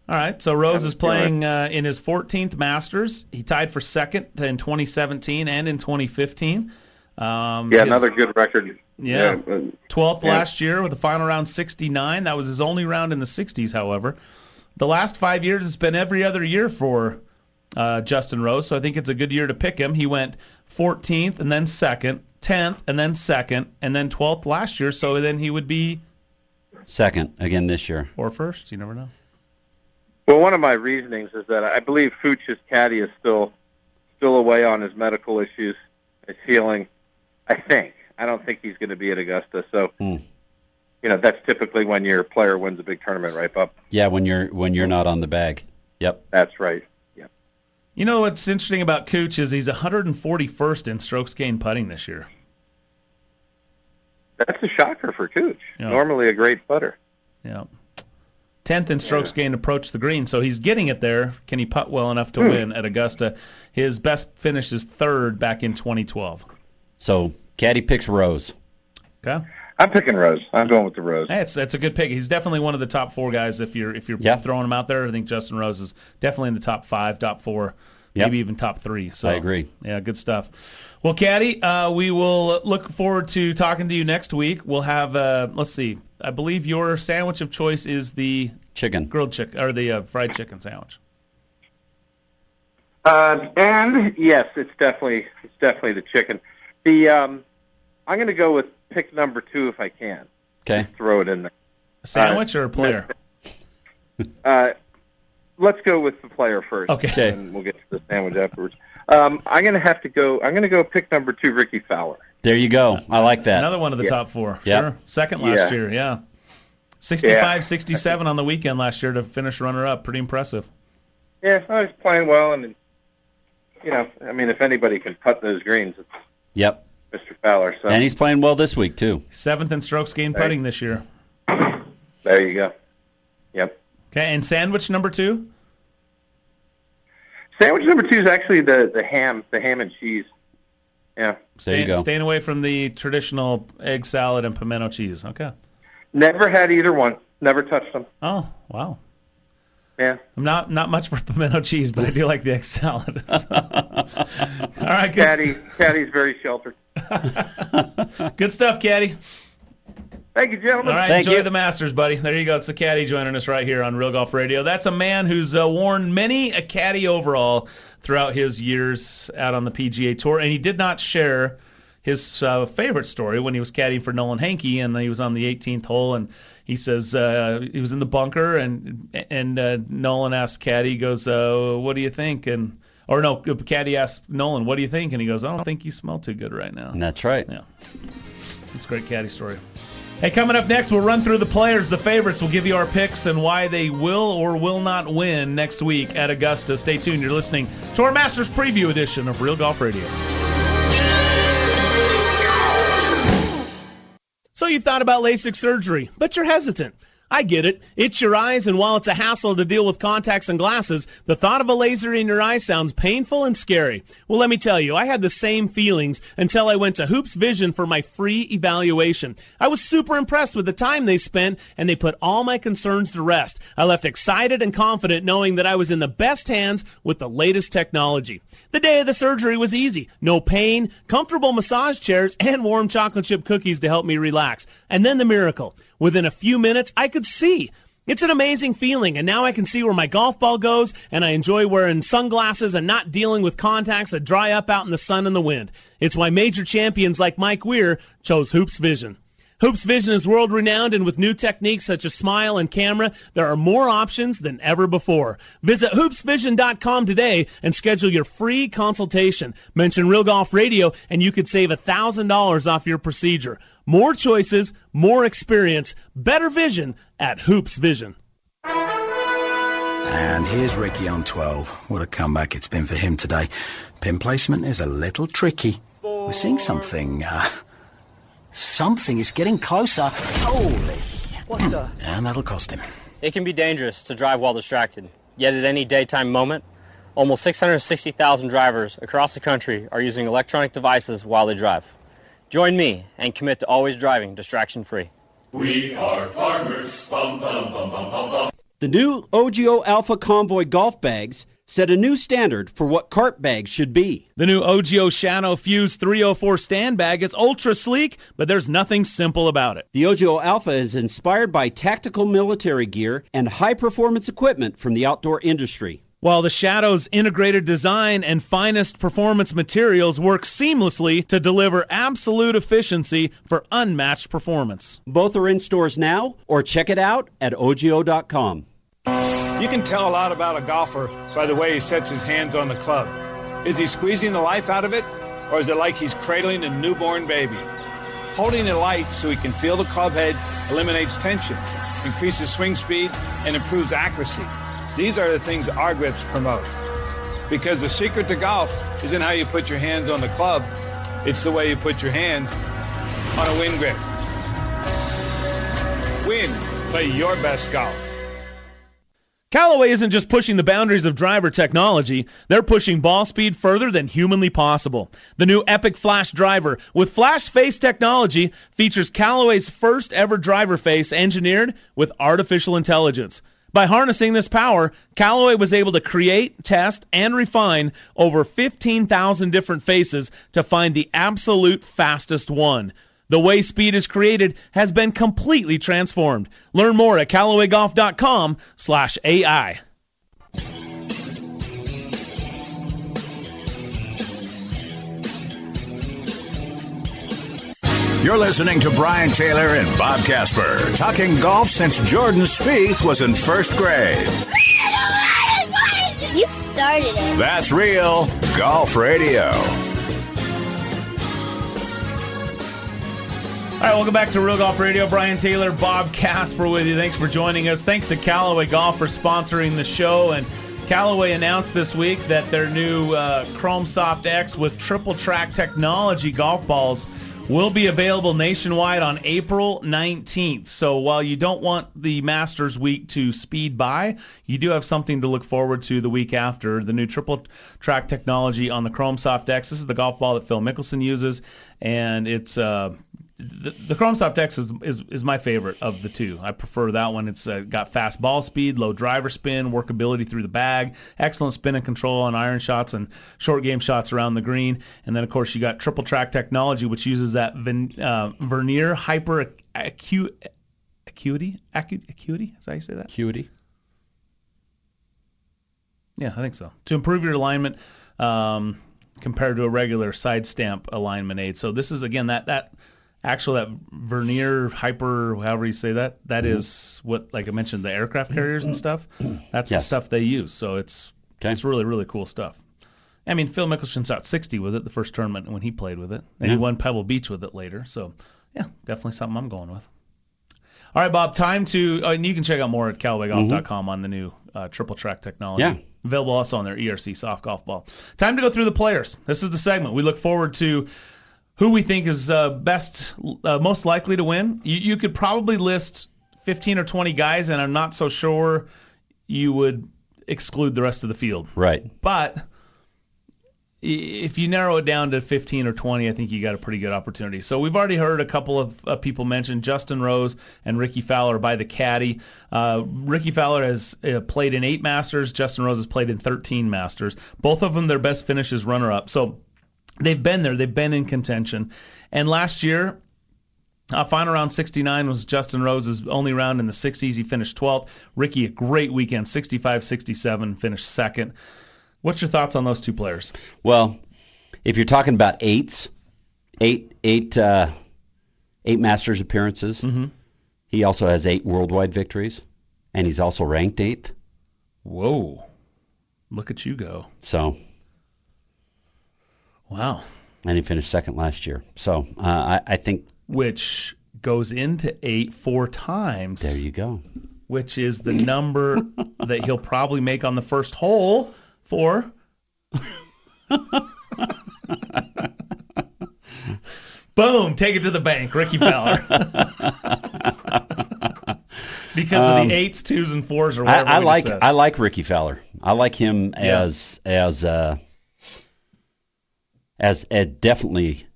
All right, so Rose Haven't is playing uh, in his 14th Masters. He tied for second in 2017 and in 2015. Um, Yeah, his- another good record. Yeah. uh, 12th Yeah. last year with a final round 69. That was his only round in the 60s, however. The last five years, it's been every other year for uh, Justin Rose, so I think it's a good year to pick him. He went 14th and then second, 10th and then second, and then 12th last year, so then he would be Second again this year. or first. You never know. Well, one of my reasonings is that I believe Fuchs' caddy is still still away on his medical issues. Is healing. I think. I don't think he's going to be at Augusta. So, Hmm. you know, that's typically when your player wins a big tournament, right, Bob? Yeah, when you're when you're not on the bag. Yep. That's right. Yep. You know what's interesting about Cooch is he's 141st in strokes gained putting this year. That's a shocker for Cooch. Yeah. Normally a great putter. Yeah. 10th in strokes gained approach the green, so he's getting it there. Can he putt well enough to Hmm. win at Augusta? His best finish is third back in 2012. So Caddy picks Rose. Okay. I'm picking Rose. I'm going with the Rose. Hey, it's it's a good pick. He's definitely one of the top four guys. If you're if you're Yeah. throwing him out there, I think Justin Rose is definitely in the top five, top four, Yep. maybe even top three. So I agree. Yeah, good stuff. Well, Caddy, uh, we will look forward to talking to you next week. We'll have uh, let's see. I believe your sandwich of choice is the Chicken. grilled chicken or the uh, fried chicken sandwich. Uh, and yes, it's definitely it's definitely the chicken. The um, I'm going to go with pick number two if I can. Okay. Throw it in there. A sandwich or a player? Uh, let's go with the player first. Okay. And we'll get to the sandwich afterwards. Um, I'm going to have to go. I'm going to go pick number two, Rickie Fowler. There you go. I like that. Another one of the Yeah. top four. Yep. Sure. Second last Yeah. year, yeah. 65, 67 on the weekend last year to finish runner up. Pretty impressive. Yeah, I was playing well, and you know, I mean, if anybody can putt those greens, it's Yep. Mr. Fowler. So And he's playing well this week too. Seventh in strokes gained putting this year. there you go. Yep. Okay, and sandwich number two? Sandwich number two is actually the the ham, the ham and cheese. Yeah. There you Staying, go. staying away from the traditional egg salad and pimento cheese. Okay. Never had either one. Never touched them. Oh, wow. Yeah. I'm not not much for *laughs* pimento cheese, but I do like the egg salad. *laughs* All right, good, Caddy, Caddy's very sheltered. *laughs* good stuff, Caddy. Thank you, gentlemen. All right, enjoy the Masters, buddy. There you go. It's the caddy joining us right here on Real Golf Radio. That's a man who's uh, worn many a caddy overall throughout his years out on the PGA Tour, and he did not share his uh, favorite story when he was caddying for Nolan Henke, and he was on the 18th hole, and he says uh, he was in the bunker, and and uh, Nolan asked caddy, he goes, uh, "What do you think?" and or no, caddy asked Nolan, "What do you think?" and he goes, "I don't think you smell too good right now." And that's right. Yeah. It's a great caddy story. Hey, coming up next, we'll run through the players, the favorites. We'll give you our picks and why they will or will not win next week at Augusta. Stay tuned. You're listening to our Masters Preview edition of Real Golf Radio. So you've thought about LASIK surgery, but you're hesitant. I get it. It's your eyes, and while it's a hassle to deal with contacts and glasses, the thought of a laser in your eye sounds painful and scary. Well, let me tell you, I had the same feelings until I went to Hoopes Vision for my free evaluation. I was super impressed with the time they spent, and they put all my concerns to rest. I left excited and confident knowing that I was in the best hands with the latest technology. The day of the surgery was easy. No pain, comfortable massage chairs, and warm chocolate chip cookies to help me relax. And then the miracle. Within a few minutes, I could see. It's an amazing feeling, and now I can see where my golf ball goes, and I enjoy wearing sunglasses and not dealing with contacts that dry up out in the sun and the wind. It's why major champions like Mike Weir chose Hoopes Vision. Hoopes Vision is world renowned, and with new techniques such as smile and camera, there are more options than ever before. Visit hoopesvision.com today and schedule your free consultation. Mention Real Golf Radio, and you could save $1,000 off your procedure. More choices, more experience, better vision at Hoopes Vision. And here's Rickie on 12. What a comeback it's been for him today. Pin placement is a little tricky. We're seeing something. Uh, something is getting closer. Holy. What the? *clears throat* And that'll cost him. It can be dangerous to drive while distracted. Yet at any daytime moment, almost 660,000 drivers across the country are using electronic devices while they drive. Join me and commit to always driving distraction free. We are farmers. Bum, bum, bum, bum, bum, bum. The new OGIO Alpha Convoy golf bags set a new standard for what cart bags should be. The new OGIO Shadow Fuse 304 stand bag is ultra sleek, but there's nothing simple about it. The OGIO Alpha is inspired by tactical military gear and high performance equipment from the outdoor industry. While the Shadow's integrated design and finest performance materials work seamlessly to deliver absolute efficiency for unmatched performance. Both are in stores now, or check it out at OGIO.com. You can tell a lot about a golfer by the way he sets his hands on the club. Is he squeezing the life out of it, or is it like he's cradling a newborn baby? Holding it light so he can feel the club head eliminates tension, increases swing speed, and improves accuracy. These are the things our grips promote. Because the secret to golf isn't how you put your hands on the club, it's the way you put your hands on a Winn grip. Winn, play your best golf. Callaway isn't just pushing the boundaries of driver technology, they're pushing ball speed further than humanly possible. The new Epic Flash driver with flash face technology features Callaway's first ever driver face engineered with artificial intelligence. By harnessing this power, Callaway was able to create, test, and refine over 15,000 different faces to find the absolute fastest one. The way speed is created has been completely transformed. Learn more at CallawayGolf.com slash AI. You're listening to Brian Taylor and Bob Casper, talking golf since Jordan Spieth was in first grade. You started it. That's real golf radio. All right, welcome back to Real Golf Radio. Brian Taylor, Bob Casper with you. Thanks for joining us. Thanks to Callaway Golf for sponsoring the show. And Callaway announced this week that their new uh, Chrome Soft X with triple track technology golf balls will be available nationwide on April 19th. So while you don't want the Masters week to speed by, you do have something to look forward to the week after. The new triple track technology on the Chrome Soft X. This is the golf ball that Phil Mickelson uses, and it's uh, the, the Chrome Soft X is, is is my favorite of the two. I prefer that one. It's uh, got fast ball speed, low driver spin, workability through the bag, excellent spin and control on iron shots and short game shots around the green. And then of course you got triple track technology, which uses that ven, uh, vernier hyper acute acuity acu- acuity. Is that how you say that? Acuity. Yeah, I think so. To improve your alignment. Um, compared to a regular side stamp alignment aid. So this is again that that actual that vernier hyper however you say that that Mhm. is what like I mentioned the aircraft carriers and stuff. *clears throat* That's the stuff they use so it's it's really really cool stuff. I mean Phil Mickelson shot 60 with it the first tournament when he played with it and he won Pebble Beach with it later so yeah definitely something I'm going with. All right Bob time to uh, and you can check out more at CallawayGolf.com on the new uh, triple track technology. Yeah. available also on their ERC soft golf ball. Time to go through the players. This is the segment we look forward to who we think is uh, best, uh, most likely to win. You, you could probably list 15 or 20 guys, and I'm not so sure you would exclude the rest of the field. Right. But if you narrow it down to 15 or 20, I think you got a pretty good opportunity. So we've already heard a couple of uh, people mention Justin Rose and Rickie Fowler by the caddy. Uh, Rickie Fowler has uh, played in eight Masters. Justin Rose has played in 13 Masters. Both of them, their best finish is runner-up. So they've been there. They've been in contention. And last year, uh, final round 69 was Justin Rose's only round in the 60s. He finished 12th. Rickie, a great weekend, 65 67, finished second. What's your thoughts on those two players? Well, if you're talking about eights, eight eight uh, eight Masters appearances, Mm-hmm. he also has eight worldwide victories, and he's also ranked eighth. Whoa. Look at you go. So, Wow. and he finished second last year. So uh, I, I think Which goes into eight four times. there you go. Which is the number *laughs* that he'll probably make on the first hole for. *laughs* Boom! Take it to the bank, Rickie Fowler. *laughs* because of Um, the eights, twos, and fours, or I, whatever. I just like. I like Rickie Fowler. I like him Yeah. as as uh, as Ed definitely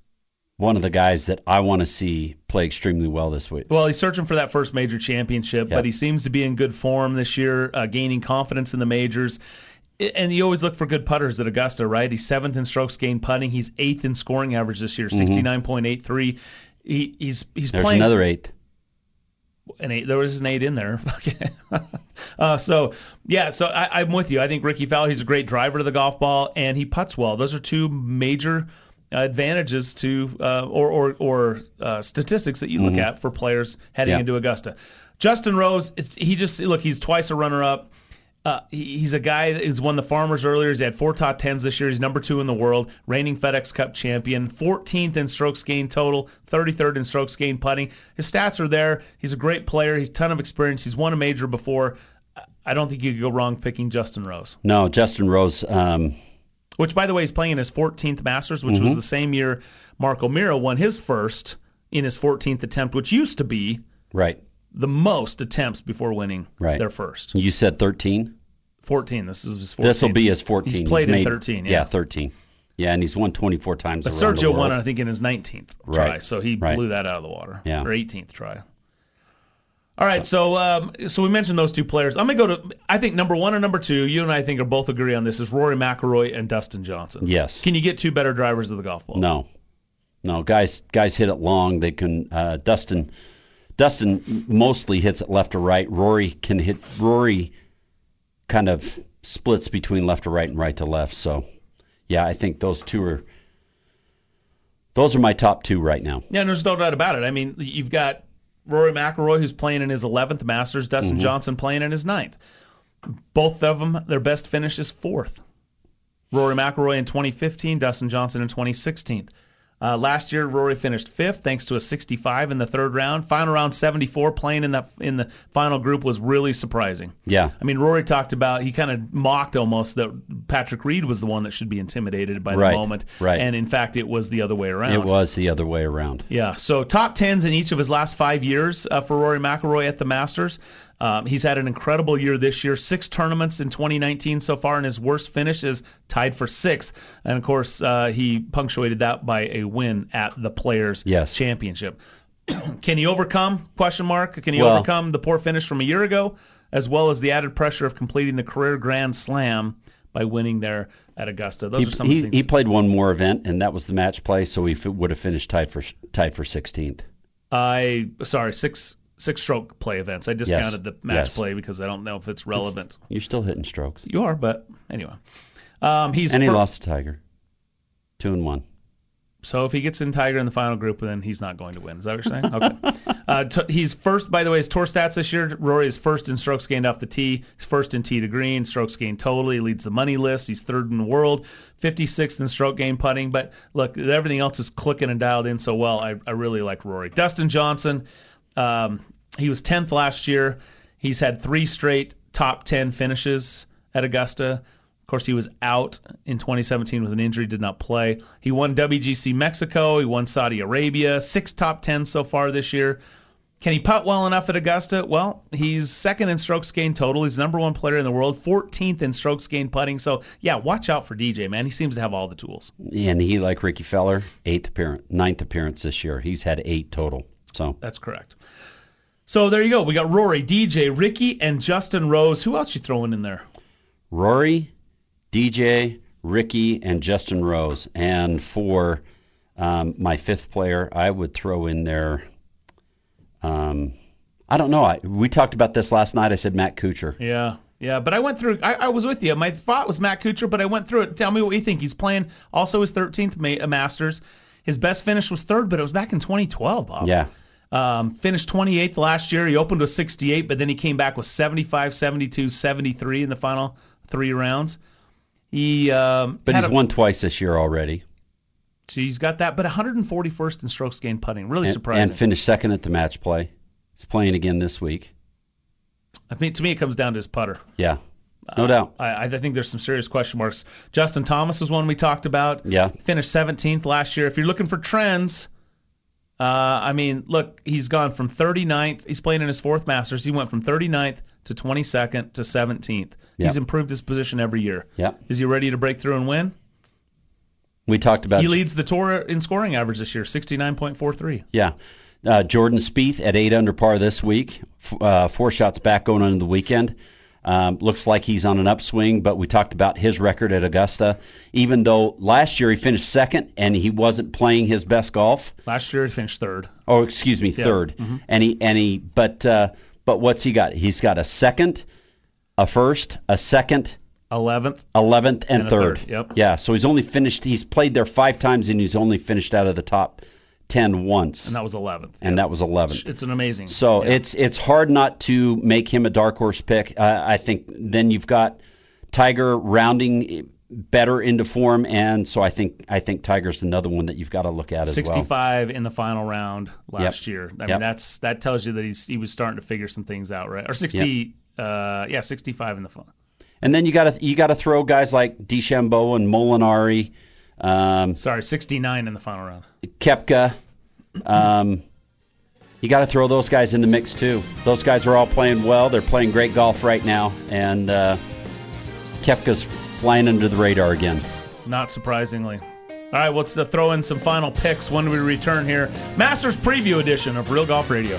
one of the guys that I want to see play extremely well this week. Well, he's searching for that first major championship, Yep. but he seems to be in good form this year, uh, gaining confidence in the majors. And you always look for good putters at Augusta, right? He's seventh in strokes gained putting. He's eighth in scoring average this year, Mhm. 69.83. He, he's he's There's playing another eight. An eight. There was an eight in there. *laughs* Okay. *laughs* uh, so yeah, so I, I'm with you. I think Rickie Fowler. He's a great driver to the golf ball, and he puts well. Those are two major advantages to uh, or or, or uh, statistics that you look Mhm. at for players heading Yeah. into Augusta. Justin Rose, it's, he just look. He's twice a runner-up. Uh, he- he's a guy that has won the Farmers earlier. He's had four top tens this year. He's number two in the world, reigning FedEx Cup champion, 14th in strokes gained total, 33rd in strokes gained putting. His stats are there. He's a great player. He's a ton of experience. He's won a major before. I- don't think you could go wrong picking Justin Rose. No, Justin Rose. Um, Which, by the way, he's playing in his 14th Masters, which was Mhm. the same year Mark O'Meara won his first in his 14th attempt, which used to be right, the most attempts before winning right. their first. You said 13. 14. This is his 14th. This will be his 14. He's played in made- 13. Yeah. 13. Yeah, and he's won 24 times But Sergio won, I think, in his 19th try, so he right. blew that out of the water. Yeah. Or 18th try. All right, so um, so we mentioned those two players. I'm gonna go to. I think number one and number two. You and I think are both agree on this is Rory McIlroy and Dustin Johnson. Yes. Can you get two better drivers of the golf ball? No, no, guys, guys hit it long. They can. Uh, Dustin, Dustin mostly hits it left or right. Rory can hit. Rory kind of splits between left to right and right to left. So, yeah, I think those two are. Those are my top two right now. Yeah, there's no doubt about it. I mean, you've got Rory McIlroy who's playing in his 11th Masters, Dustin Mhm. Johnson playing in his ninth. Both of them, their best finish is fourth. Rory McIlroy in 2015, Dustin Johnson in 2016. Uh, last year, Rory finished fifth thanks to a 65 in the third round. Final round 74 playing in that in the final group was really surprising. Yeah. I mean, Rory talked about he kind of mocked almost that Patrick Reed was the one that should be intimidated by Right, the moment. right. And in fact, it was the other way around. It was the other way around. Yeah, so top tens in each of his last five years uh, for Rory McIlroy at the Masters. Um, he's had an incredible year this year. Six tournaments in 2019 so far, and his worst finish is tied for sixth. And of course, uh, he punctuated that by a win at the Players Yes. Championship. *clears throat* Can he overcome? Question mark. Can he Well- overcome the poor finish from a year ago, as well as the added pressure of completing the career Grand Slam by winning there at Augusta? Those He, are some he, things. he played one more event, and that was the match play, so he f- would have finished tied for tied for 16th. I sorry six six stroke play events. I discounted the match Yes. play because I don't know if it's relevant. You're still hitting strokes. You are, but anyway. Um, he's and he fir- lost to Tiger. Two and one. So if he gets in Tiger in the final group, then he's not going to win. Is that what you're saying? Okay. *laughs* uh, t- he's first, by the way, his tour stats this year. Rory is first in strokes gained off the tee. First in tee to green. Strokes gained total. He leads the money list. He's third in the world. 56th in stroke gain putting. But look, everything else is clicking and dialed in so well. I, I really like Rory. Dustin Johnson, um, he was 10th last year. He's had three straight top 10 finishes at Augusta. Of course, he was out in 2017 with an injury, did not play. He won WGC Mexico. He won Saudi Arabia. Six top 10 so far this year. Can he putt well enough at Augusta? Well, he's second in strokes gained total. He's the number one player in the world, 14th in strokes gained putting. So, yeah, watch out for DJ, man. He seems to have all the tools. And he, like Rickie Fowler, eighth appearance, ninth appearance this year. He's had eight total. So That's correct. So there you go. We got Rory, DJ, Rickie, and Justin Rose. Who else you throwing in there? Rory, DJ, Rickie, and Justin Rose. And for um, my fifth player, I would throw in there. Um, I don't know. I, we talked about this last night. I said Matt Kuchar. Yeah, yeah. But I went through. I, I was with you. My thought was Matt Kuchar, but I went through it. Tell me what you think. He's playing also his 13th ma- uh, Masters. His best finish was third, but it was back in 2012, Bob. Yeah. Um, finished 28th last year. He opened with 68, but then he came back with 75, 72, 73 in the final three rounds. He um, But he's a- won twice this year already. So he's got that, but 141st in strokes gained putting. Really and, surprising. and finished second at the match play. He's playing again this week. I think to me it comes down to his putter. Yeah, no doubt. I, I think there's some serious question marks. Justin Thomas is one we talked about. Yeah. Finished 17th last year. If you're looking for trends, uh, I mean, look, he's gone from 39th. He's playing in his fourth Masters. He went from 39th to 22nd to 17th. Yeah. He's improved his position every year. Yeah. Is he ready to break through and win? We talked about He leads the tour in scoring average this year, 69.43. Yeah. Uh, Jordan Spieth at eight under par this week. F- uh, four shots back going into the weekend. Um, looks like he's on an upswing, but we talked about his record at Augusta. Even though last year he finished second and he wasn't playing his best golf. Last year he finished third. Oh, excuse me, Yeah. 3rd Mhm. And he and he, but uh, but what's he got? He's got a second, a first, a second, 11th, 11th, and, And third. third, yep. Yeah. So he's only finished. He's played there five times and he's only finished out of the top ten once. and that was 11th. and that was 11. It's an amazing. So yeah. it's it's hard not to make him a dark horse pick. Uh, I think then you've got Tiger rounding better into form, and so I think I think Tiger's another one that you've got to look at as well. 65 in the final round last Yep. year. I Yep. mean, that's that tells you that he's he was starting to figure some things out, right? Or 60, uh, yeah, 65 in the final. And then you got to you got to throw guys like DeChambeau and Molinari, um, Sorry, 69 in the final round. Koepka. Um, you got to throw those guys in the mix too. Those guys are all playing well. They're playing great golf right now, and uh, Koepka's flying under the radar again. Not surprisingly. All right, let's uh, throw in some final picks when we return here. Masters Preview Edition of Real Golf Radio.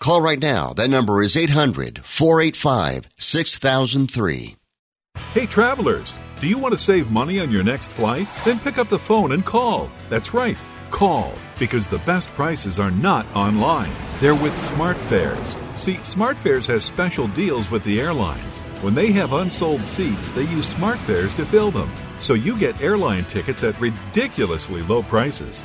Call right now. That number is 800 485 6003. Hey, travelers, do you want to save money on your next flight? Then pick up the phone and call. That's right, call, because the best prices are not online. They're with SmartFares. See, SmartFares has special deals with the airlines. When they have unsold seats, they use SmartFares to fill them. So you get airline tickets at ridiculously low prices.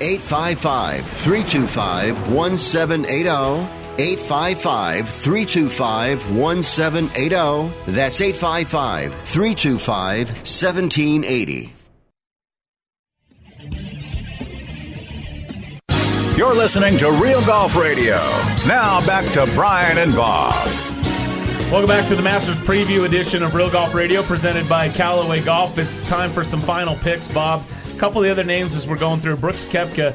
855 325 1780. 855 325 1780. That's 855 325 1780. You're listening to Real Golf Radio. Now back to Brian and Bob. Welcome back to the Masters Preview edition of Real Golf Radio, presented by Callaway Golf. It's time for some final picks, Bob. A couple of the other names as we're going through. Brooks Koepka,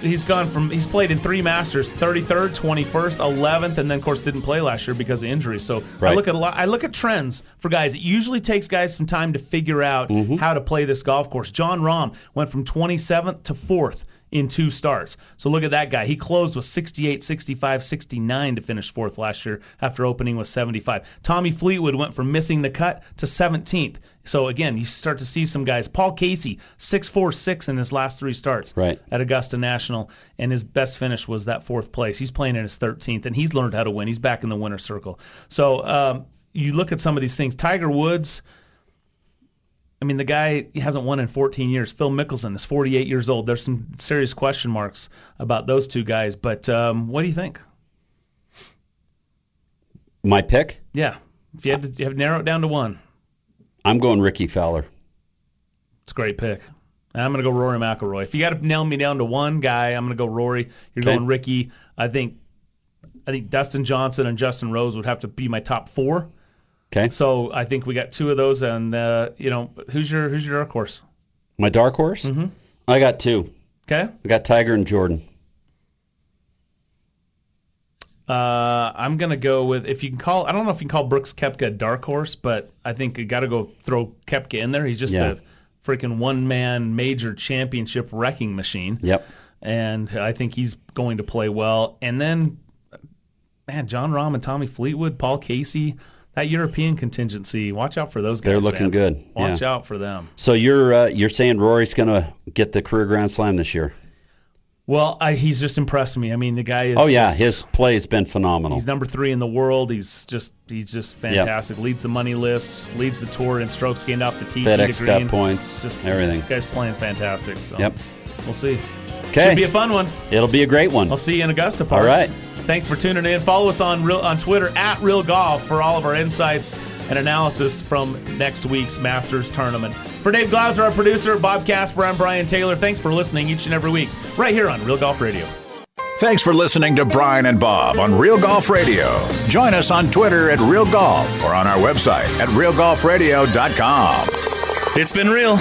he's gone from he's played in three Masters, 33rd, 21st, 11th, and then of course didn't play last year because of injury. So Right. I look at a lot. I look at trends for guys. It usually takes guys some time to figure out mm-hmm. how to play this golf course. Jon Rahm went from 27th to 4th in two starts. So look at that guy. He closed with 68, 65, 69 to finish fourth last year after opening with 75. Tommy Fleetwood went from missing the cut to 17th. So again, you start to see some guys. Paul Casey, 6-4-6 in his last three starts Right. at Augusta National, and his best finish was that fourth place. He's playing in his 13th, and he's learned how to win. He's back in the winner's circle. So um, you look at some of these things. Tiger Woods. I mean, the guy he hasn't won in 14 years. Phil Mickelson is 48 years old. There's some serious question marks about those two guys. But um, what do you think? My pick? Yeah, if you had to, you have narrow it down to one, I'm going Rickie Fowler. it's a great pick. And I'm gonna go Rory McIlroy. If you got to nail me down to one guy, I'm gonna go Rory. You're Okay. going Rickie. I think I think Dustin Johnson and Justin Rose would have to be my top four. Okay. So I think we got two of those, and uh, you know, who's your who's your dark horse? My dark horse? Mm-hmm. I got two. Okay. I got Tiger and Jordan. Uh, I'm gonna go with if you can call. I don't know if you can call Brooks Koepka a dark horse, but I think you got to go throw Koepka in there. He's just Yeah. a freaking one-man major championship wrecking machine. Yep. And I think he's going to play well. And then, man, Jon Rahm and Tommy Fleetwood, Paul Casey, that European contingency. Watch out for those guys. They're looking man. good. Watch yeah. out for them. So you're uh, you're saying Rory's going to get the career Grand Slam this year? Well, I, he's just impressed me. I mean, the guy is. oh yeah, just- his play has been phenomenal. He's number three in the world. He's just he's just fantastic. Leads the money list, leads the tour in strokes gained off the tee, FedEx to Cup green. points, just everything. This guy's playing fantastic. So Yep. we'll see. Okay. Should be a fun one. It'll be a great one. I'll see you in Augusta. All Parks. right. Thanks for tuning in. Follow us on real, on Twitter at Real Golf for all of our insights and analysis from next week's Masters tournament. For Dave Glauser, our producer, Bob Casper, I'm Brian Taylor. Thanks for listening each and every week right here on Real Golf Radio. Thanks for listening to Brian and Bob on Real Golf Radio. Join us on Twitter at Real Golf or on our website at realgolfradio.com. It's been real.